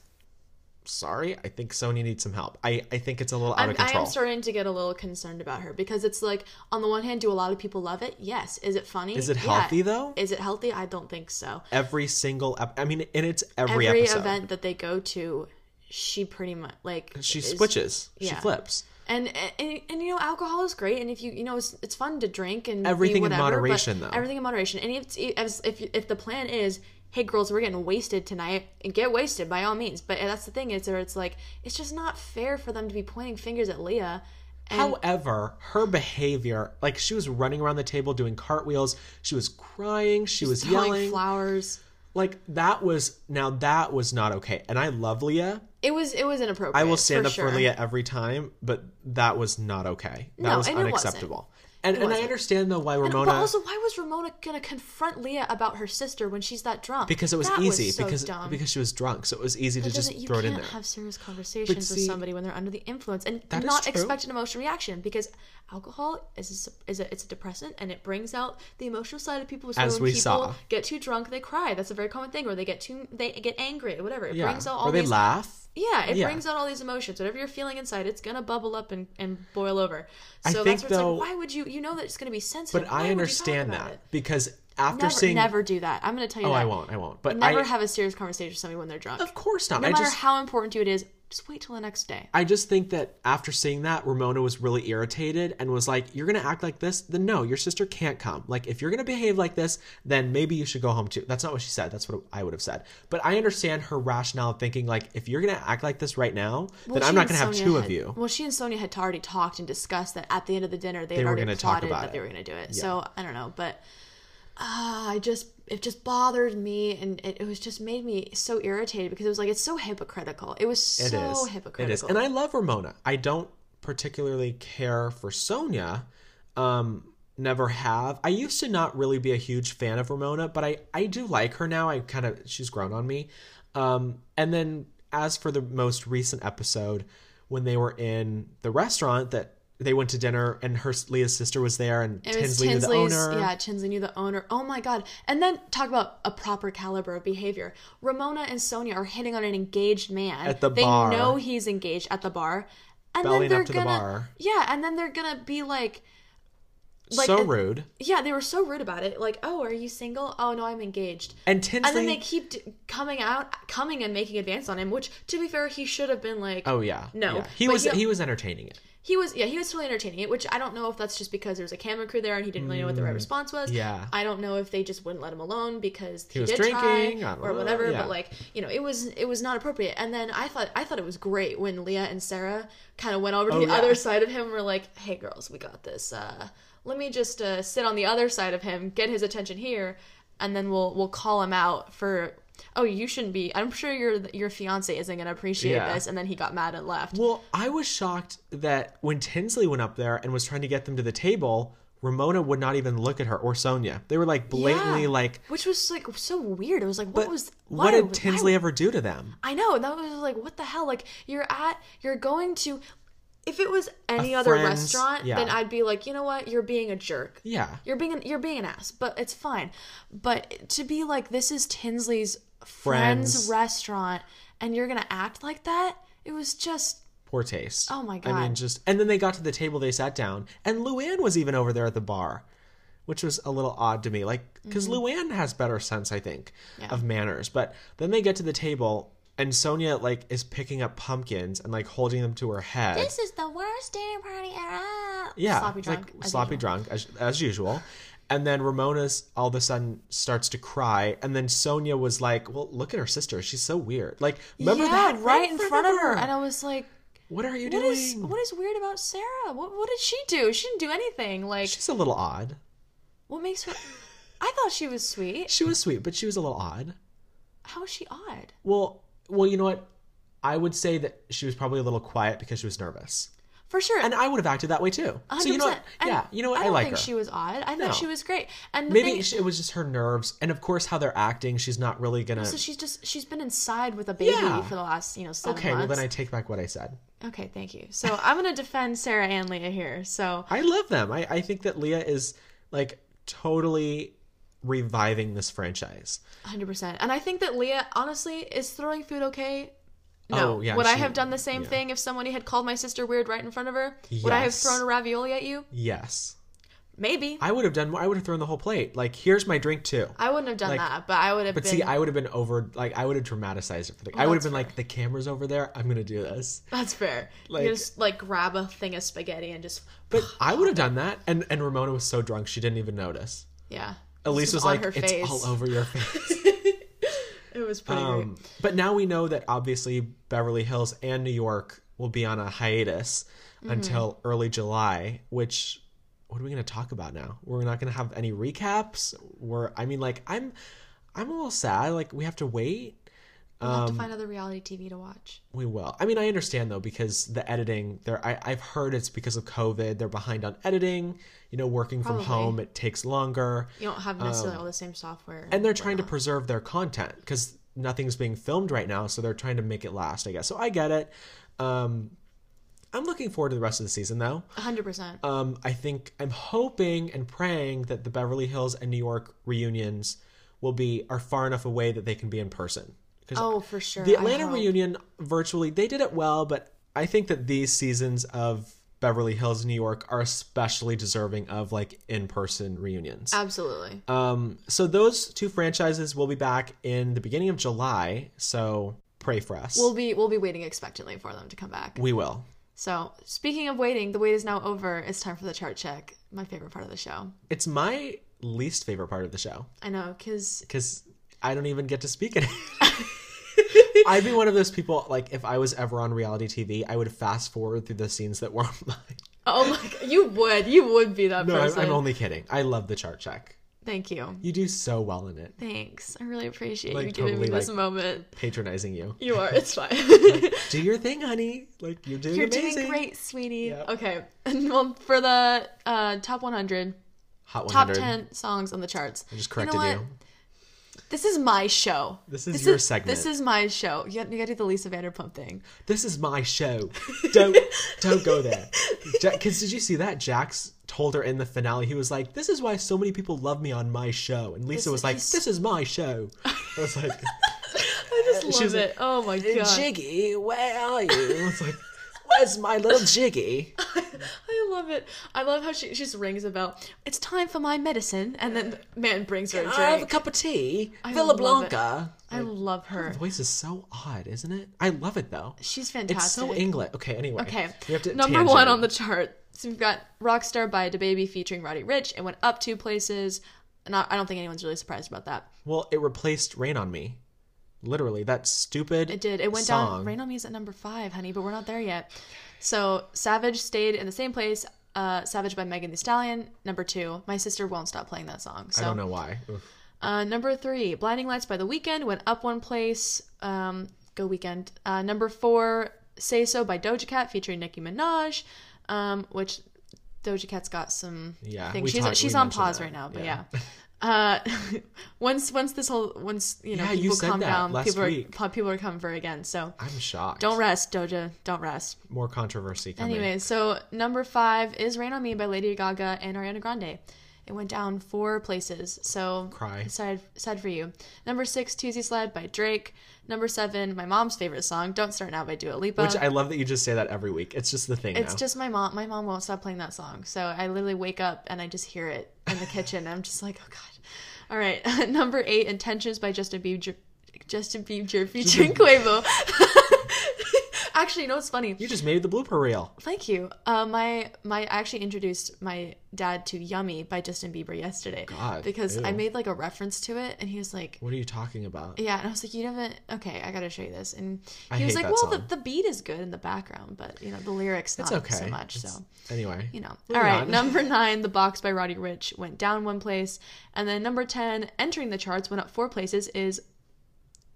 sorry, I think Sonja needs some help. I, I think it's a little out I'm, of control. I am starting to get a little concerned about her because it's like on the one hand, do a lot of people love it? Yes. Is it funny? Is it Yeah. healthy, though? Is it healthy? I don't think so. every single, ep- I mean, and it's every, Every episode. event that they go to, she pretty much like she is- switches. She flips. And, and and you know alcohol is great and if you you know it's, it's fun to drink and Everything in whatever, but moderation, though. everything in moderation and if it's, if if the plan is hey girls we're getting wasted tonight and get wasted by all means but that's the thing is that it's like it's just not fair for them to be pointing fingers at Leah and However, her behavior, like she was running around the table doing cartwheels, she was crying, she was yelling. flowers Like that was now that was not okay. And I love Leah. It was it was inappropriate I will stand for up sure. for Leah every time, but that was not okay. That No, was and it wasn't. unacceptable. And, and I understand though why And- Ramona but also, why was Ramona gonna confront Leah about her sister when she's that drunk? because it was That easy so because dumb. because she was drunk, so it was easy to just you throw it can't in there. have serious conversations with somebody when they're under the influence and not expect an emotional reaction because alcohol is a, is a it's a depressant and it brings out the emotional side of people. So As when we people saw. get too drunk, they cry. That's a very common thing. Or they get too they get angry. Whatever. It yeah, brings out all or they these. laugh. Yeah, it Yeah. brings out all these emotions. Whatever you're feeling inside, it's gonna bubble up and, and boil over. I So think, that's where though- it's like, why would you? You know that it's gonna be sensitive. But Why I would you talk understand that because after Never, seeing never do that. I'm gonna tell you Oh, that. I won't. I won't. But Never I have a serious conversation with somebody when they're drunk. of course not. no I matter just how important to you it is, just wait till the next day. I just think that after seeing that, Ramona was really irritated and was like, You're going to act like this? Then no, your sister can't come. Like, if you're going to behave like this, then maybe you should go home too. That's not what she said. That's what I would have said. But I understand her rationale of thinking, like, if you're going to act like this right now, Well, then I'm not going to have two had- of you. Well, she and Sonja had already talked and discussed that at the end of the dinner they, had were already gonna talk about that it. they were going to do it. So I don't know, but uh, I just it just bothered me and it, it was just made me so irritated because it was like it's so hypocritical. It was so is. hypocritical. It is. And I love Ramona. I don't particularly care for Sonja. Um, never have. I used to not really be a huge fan of Ramona, but I, I do like her now. I kind of, she's grown on me. Um, and then as for the most recent episode, when they were in the restaurant that they went to dinner and her Leah's sister was there and It was Tinsley knew the owner. yeah, Tinsley knew the owner. Oh my god! And then talk about a proper caliber of behavior. Ramona and Sonja are hitting on an engaged man At the they bar. know he's engaged at the bar, and Bellying then they're to the gonna, bar. yeah, and then they're gonna be like, like, so and- rude. Yeah, they were so rude about it. Like, oh, are you single? Oh no, I'm engaged. And Tinsley. And then they keep d- coming out, coming and making advance on him. Which, to be fair, he should have been like, oh yeah. No, yeah. He but was you- he was entertaining it. He was, yeah, he was totally entertaining it. Which I don't know if that's just because there was a camera crew there and he didn't really know what the right response was. Mm, yeah. I don't know if they just wouldn't let him alone because he, was did drinking, try or whatever. yeah. But like, you know, it was it was not appropriate. And then I thought I thought it was great when Leah and Sarah kind of went over to Oh, the yeah. other side of him. and Were like, hey girls, we got this. Uh, let me just uh, sit on the other side of him, get his attention here, and then we'll we'll call him out for. Oh, you shouldn't be. I'm sure your your fiance isn't gonna appreciate Yeah. this. And then he got mad and left. Well, I was shocked that when Tinsley went up there and was trying to get them to the table, Ramona would not even look at her or Sonja. They were like blatantly Yeah. like, which was like so weird. It was like, what was what why- did why- Tinsley ever do to them? I know, and that was like, what the hell? Like, you're at, you're going to. If it was any A other friend's- restaurant, yeah. then I'd be like, you know what, you're being a jerk. Yeah. You're being an, you're being an ass, but it's fine. But to be like, this is Tinsley's friend's, Friends. restaurant, and you're gonna act like that, it was just Poor taste. Oh my god. I mean, just and then they got to the table, they sat down, and Luann was even over there at the bar, which was a little odd to me. Like, because Luann has better sense, I think, Mm-hmm. Yeah. of manners. But then they get to the table, and Sonja like is picking up pumpkins and like holding them to her head. this is the worst dinner party ever. Yeah, sloppy drunk, like sloppy usual. drunk as, as usual. And then Ramona's all of a sudden starts to cry, and then Sonja was like, "Well, look at her sister. She's so weird. Like, remember yeah, that right in front of her, and I was like, What are you what doing? is what is weird about Sarah? What what did she do? She didn't do anything. Like, She's a little odd. what makes her? I thought she was sweet. She was sweet, but she was a little odd. How is she odd? Well, well, you know what? I would say that she was probably a little quiet because she was nervous, For sure. and I would have acted that way too. So you know what? Yeah, you know what? I I, don't like think her. she was odd. I No. thought she was great. And the Maybe thing, it was just her nerves, and of course how they're acting. She's not really gonna. so she's just she's been inside with a baby Yeah. for the last you know seven okay, well months. then I take back what I said. Okay, thank you. So I'm gonna defend Sarah and Leah here. So I love them. I, I think that Leah is like totally reviving this franchise. 100. percent And I think that Leah honestly is throwing food okay. No. Oh, yeah, Would I have done the same yeah. thing if somebody had called my sister weird right in front of her? Would I have thrown a ravioli at you? Yes. Maybe. I would have done more. I would have thrown the whole plate. Like, here's my drink too. I wouldn't have done Like- that, but I would have But been. see, I would have been over. Like, I would have dramatized it for the. I would have been like, the camera's over there. I'm gonna do this. That's fair. Like- you just like grab a thing of spaghetti and just But I would have done that. And and Ramona was so drunk she didn't even notice. yeah. Elyse This was, like, "It's all over your face." It was pretty um, great. but now we know that obviously Beverly Hills and New York will be on a hiatus Mm-hmm. until early July. Which, what are we gonna talk about now? We're not gonna have any recaps. We're. I mean, like, I'm. I'm a little sad. Like, we have to wait. We'll have Um, to find other reality TV to watch. We will. I mean, I understand though because the editing. There, I, I've heard it's because of COVID. They're behind on editing. You know, working from home it takes longer, You don't have necessarily all the same software. Um, and they're trying to preserve their content because nothing's being filmed right now. So they're trying to make it last. I guess. So I get it. Um, I'm looking forward to the rest of the season though. 100%. Um, I think I'm hoping and praying that the Beverly Hills and New York reunions will be are far enough away that they can be in person. Because oh, for sure. the Atlanta reunion virtually they did it well, but I think that these seasons of Beverly Hills, New York, are especially deserving of like in-person reunions. Absolutely. Um, so those two franchises will be back in the beginning of July. So pray for us. We'll be we'll be waiting expectantly for them to come back. we will. So, speaking of waiting, the wait is now over. It's time for the chart check. My favorite part of the show. It's my least favorite part of the show. I know, because because I don't even get to speak in it. I'd be one of those people. Like if I was ever on reality TV, I would fast forward through the scenes that were on mine. oh my, god, you would, you would be that No, I'm, person. I'm only kidding. I love the chart check. Thank you. You do so well in it. Thanks. I really appreciate Like, you giving me this like- moment. Patronizing you. You are. It's fine. Do your thing, honey. Like you're doing You're amazing. doing great, sweetie. Yeah. Okay. well, for the uh, top 100, Hot top 10 songs on the charts. I just You know corrected you. This is my show. This is your segment. This is my show. You got, you got to do the Lisa Vanderpump thing. This is my show. Don't don't go there. Because did you see that? Jax told her in the finale. He was like, "This is why so many people love me on my show," and Lisa This- was like, he's- "This is my show." I was like, I just love like, it. Oh my god. "Giggy, where are you?" I was like, "Where's my little Giggy?" I love it. I love how she, she just rings a bell. It's time for my medicine, and then the man brings her a drink. I have a cup of tea. I Villa love it. Blanca. I love her. Her voice is so odd, isn't it? I love it though. She's fantastic. It's so English. Okay, anyway. Okay, We have to number tangent. one on the chart. So we've got "Rockstar" by DaBaby featuring Roddy Ricch. It went up two places, and I I don't think anyone's really surprised about that. Well, it replaced "Rain on Me." Literally, that stupid. It did. It went song. down. Rain on Me is at number five, honey, but we're not there yet. So Savage stayed in the same place. Uh, Savage by Megan Thee Stallion, number two. My sister won't stop playing that song. So I don't know why. Uh, number three, Blinding Lights by The Weeknd went up one place. Um, go Weeknd. Uh, number four, Say So by Doja Cat featuring Nicki Minaj, um, which Doja Cat's got some Yeah, things. She's talked- she's on pause that. right now, but Yeah. yeah. Uh, once once this whole once you know Yeah, you people said calm down, people are week. po- people are coming for again. So I'm shocked. don't rest, Doja. Don't rest. More controversy coming. Anyway, so number five is "Rain on Me" by Lady Gaga and Ariana Grande. It went down four places, so Cry. Sad, sad for you. Number six, "Toosie Slide" by Drake. Number seven, my mom's favorite song, "Don't Start Now" by Dua Lipa. Which I love that you just say that every week. It's just the thing it's now. just my mom. My mom won't stop playing that song, so I literally wake up and I just hear it in the kitchen. And I'm just like, oh god. All right, number eight, "Intentions" by Justin Bieber. Justin Bieber featuring Quavo. Actually, you know what's funny? You just made the blooper reel. Thank you. Uh, my my I actually introduced my dad to "Yummy" by Justin Bieber yesterday. God, because I made like a reference to it, and he was like, What are you talking about? "Yeah," and I was like, "You haven't? Okay, I gotta show you this." And I he was hate like, "Well, the, the beat is good in the background, but you know the lyrics not okay. so much." It's- So Anyway. you know. All right, on. number nine, "The Box" by Roddy Ricch went down one place, and then number ten, entering the charts, went up four places. Is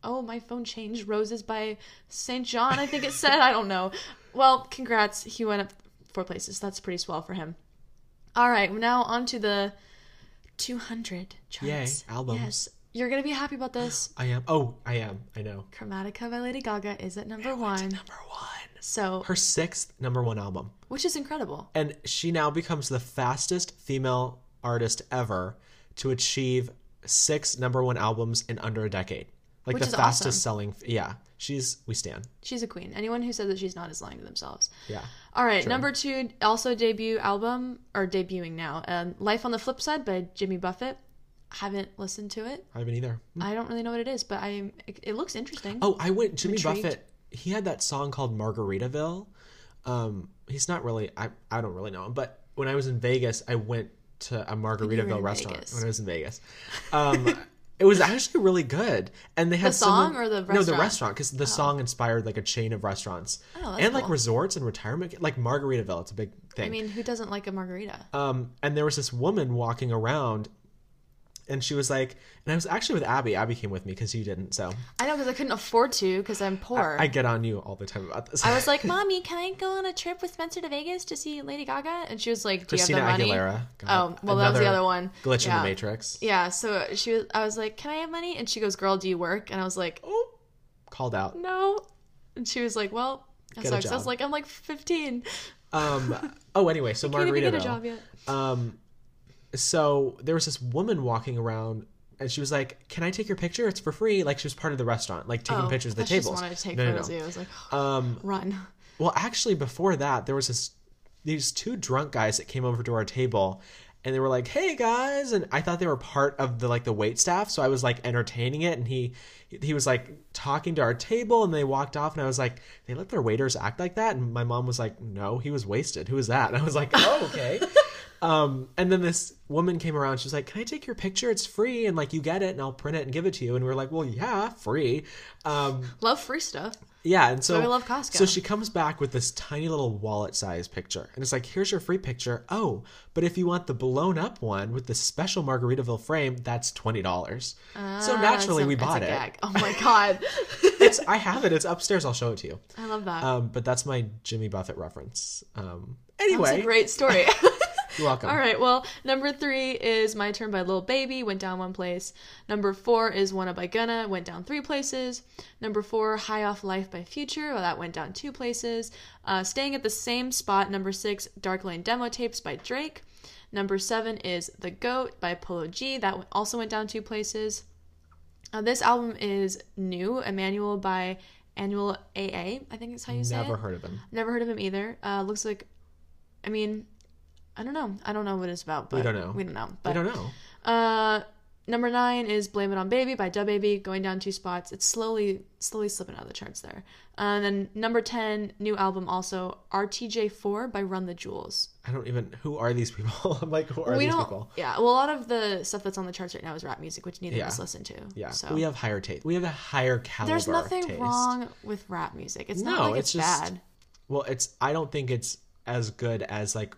oh my phone changed roses by SAINt JHN i think it said i don't know well congrats he went up four places that's pretty swell for him all right now on to the 200 charts Yay, albums. yes you're gonna be happy about this I am. Oh, I am. I know. chromatica by lady gaga is at number one Number one. so Her sixth number one album. which is incredible And she now becomes the fastest female artist ever to achieve six number one albums in under a decade. Like Which the fastest awesome. selling. Yeah. She's, we stand. she's a queen anyone who says that she's not is lying to themselves Yeah. all right number two also debut album or debuting now um, life on the flip side by jimmy buffett haven't listened to it I haven't either. I don't really know what it is, but I it, it looks interesting. Oh, I went. Jimmy intrigued. Buffett. He had that song called Margaritaville. Um, he's not really. I I don't really know him, but when I was in Vegas, I went to a Margaritaville restaurant. Vegas. When I was in Vegas, um, it was actually really good. And they had The song someone- or the No, the restaurant? restaurant because the song inspired like a chain of restaurants Oh, and like cool. resorts and retirement, like Margaritaville. It's a big thing. I mean, who doesn't like a margarita? Um, and there was this woman walking around, and she was like, and I was actually with Abby. Abby came with me because you didn't. So I know because I couldn't afford to because I'm poor. I get on you all the time about this. I was like, "Mommy, can I go on a trip with Spencer to Vegas to see Lady Gaga?" And she was like, "Do Christina you have the money?" Aguilera. Oh, well, that was the other one. Glitch in the Matrix. Yeah, so she was. I was like, "Can I have money?" And she goes, "Girl, do you work?" And I was like, Oh, called out. "No." And she was like, "Well, that sucks." I was like, "I'm like 15. Um. Oh, anyway, so Margarita. Can't even get a Margaritaville. job yet." Um, so there was this woman walking around, and she was like, "Can I take your picture? It's for free." Like she was part of the restaurant, like taking Oh, pictures of the I just tables. wanted to take No, no, photos no. you. I was like, Um, "Run." well, actually, before that, there was this these two drunk guys that came over to our table, and they were like, "Hey guys," and I thought they were part of the like the wait staff, so I was like entertaining it, and he he was like talking to our table, and they walked off, and I was like, "They let their waiters act like that?" And my mom was like, "No, he was wasted. Who was that?" And I was like, "Oh, okay." Um, and then this woman came around. She's like, "Can I take your picture? It's free, and like you get it, and I'll print it and give it to you." And we are like, "Well, yeah, free." Um, Love free stuff. yeah, and so we love Costco. So she comes back with this tiny little wallet size picture, and it's like, "Here's your free picture." Oh, but if you want the blown-up one with the special Margaritaville frame, that's twenty dollars. so Ah, naturally, a- we bought it. gag. Oh my god, It's I have it. It's upstairs. I'll show it to you. I love that. Um, but that's my Jimmy Buffett reference. Um, That's a anyway, great story. you're welcome. All right. Well, number three is My Turn by Lil Baby, went down one place. Number four is Wunna by Gunna, went down three places. Number four, High Off Life by Future, well, that went down two places. Uh, staying at the same spot, number six, Dark Lane Demo Tapes by Drake. Number seven is The Goat by Polo G, that also went down two places. Uh, this album is new, Emmanuel by Anuel AA, I think is how you say Never it. heard of him. Never heard of him either. Uh, looks like, I mean, I don't know. I don't know what it's about. But don't know. We don't know. I But don't know. uh, number nine is "Blame It on Baby" by DaBaby, going down two spots. It's slowly, slowly slipping out of the charts there. And then number ten, new album also RTJ4 by Run the Jewels. I don't even. Who are these people? I'm like, who are we these don't. people? Yeah. Well, a lot of the stuff that's on the charts right now is rap music, which neither Yeah. of us listen to. Yeah, So we have higher taste. We have a higher caliber. there's nothing taste. wrong with rap music. It's not like it's it's, just- bad. Well, it's. I don't think it's as good as like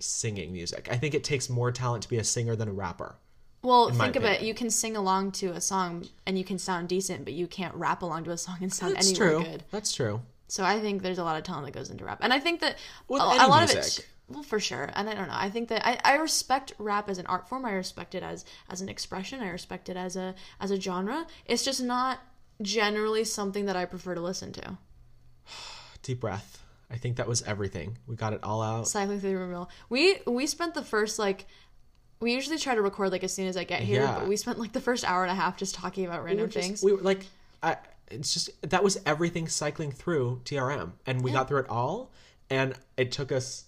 singing music. I think it takes more talent to be a singer than a rapper. Well, think of it. You can sing along to a song and you can sound decent, but you can't rap along to a song and sound That's anywhere true. good. That's true. So I think there's a lot of talent that goes into rap, and I think that With a, a lot of it. Well, for sure, and I don't know. I think that I, I respect rap as an art form. I respect it as as an expression. I respect it as a as a genre. It's just not generally something that I prefer to listen to. Deep breath. I think that was everything. We got it all out. Cycling through the mill. We we spent the first like. We usually try to record like as soon as I get here, Yeah. but we spent like the first hour and a half just talking about random were just- things. we were like, I, it's just that was everything cycling through TRM, and we got through it all, and it took us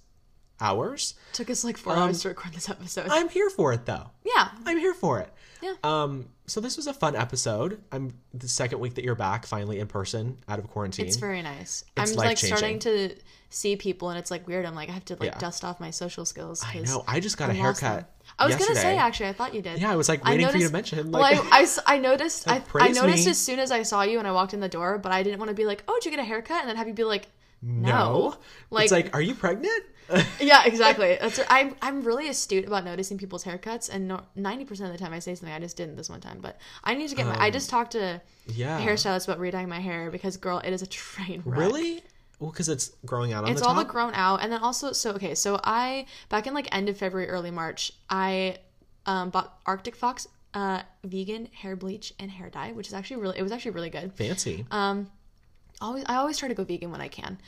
hours. Took us like four Um, hours to record this episode. I'm here for it though. yeah, I'm here for it. Yeah. Um. So this was a fun episode. I'm the second week that you're back, finally in person, out of quarantine. it's very nice. It's I'm like starting to see people, and it's like weird. I'm like I have to like Yeah. dust off my social skills. I know. I just got a I lost haircut. I was gonna say actually, I thought you did. Yeah, I was like I waiting for you to noticed- mention. Well, Like, I, I s- I noticed I, I noticed me. as soon as I saw you and I walked in the door, but I didn't want to be like, oh, did you get a haircut? And then have you be like, no, no. like, it's like, are you pregnant? yeah, exactly. That's I'm I'm really astute about noticing people's haircuts, and ninety percent of the time I say something, I just didn't this one time. But I need to get my. I just talked to Um, yeah. hairstylist about redying my hair because girl, it is a train wreck. Really? Well, because it's growing out on It's the all top. grown out, and then also so okay. So I back in like end of February, early March, I um, bought Arctic Fox uh, vegan hair bleach and hair dye, which is actually really it was actually really good. Fancy. Um, always I always try to go vegan when I can.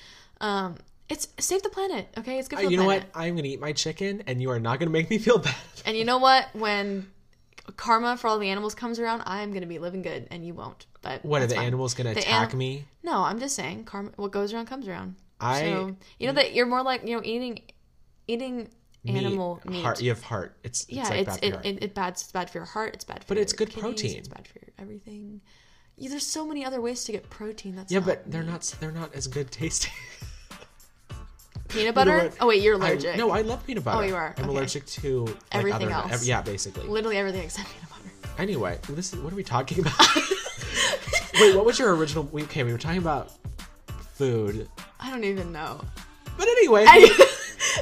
Um, it's save the planet, okay? It's good Uh, for the you know planet. what? I'm gonna eat my chicken, and you are not gonna make me feel bad. And you know what? When karma for all the animals comes around, I'm gonna be living good, and you won't. But What are the fine. animals gonna The attack anim- me? No, I'm just saying, karma. What goes around comes around. I so you know that you're more like you know eating eating animal meat. Heart. You have heart. It's yeah, it's, like it's bad for your it, heart. it, it bad, it's bad for your heart. It's bad for But it's good kidneys, protein. It's bad for your everything. Yeah, there's so many other ways to get protein. That's yeah, but they're meat. not. They're not as good tasting. peanut butter. oh wait, you're I- allergic. no, I love peanut oh, butter. Oh, you are? I'm Okay. allergic to like, Everything other- else. ev- yeah, basically. literally everything except peanut butter. Anyway, this is what are we talking about? Wait, what was your original? we- Okay, we were talking about food, I don't even know. but anyway, I-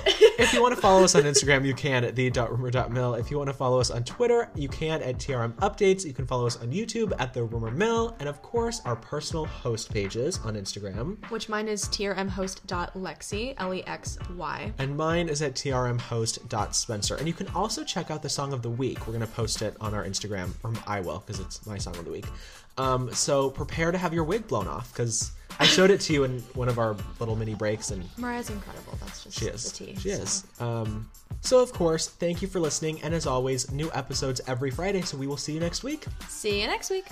if you want to follow us on Instagram, you can at the.rumor.mill. If you want to follow us on Twitter, you can at TRM Updates. You can follow us on YouTube at the Rumor Mill, and of course, our personal host pages on Instagram. Which mine is trmhost.lexy, L E X Y. And mine is at trmhost.spencer. And you can also check out the song of the week. We're going to post it on our Instagram, or I will, because it's my song of the week. Um, so prepare to have your wig blown off, because I showed it to you in one of our little mini breaks, and Mariah's incredible. That's just she is. the tea. she so. is. Um, so, of course, thank you for listening. And as always, new episodes every Friday. So we will see you next week. See you next week.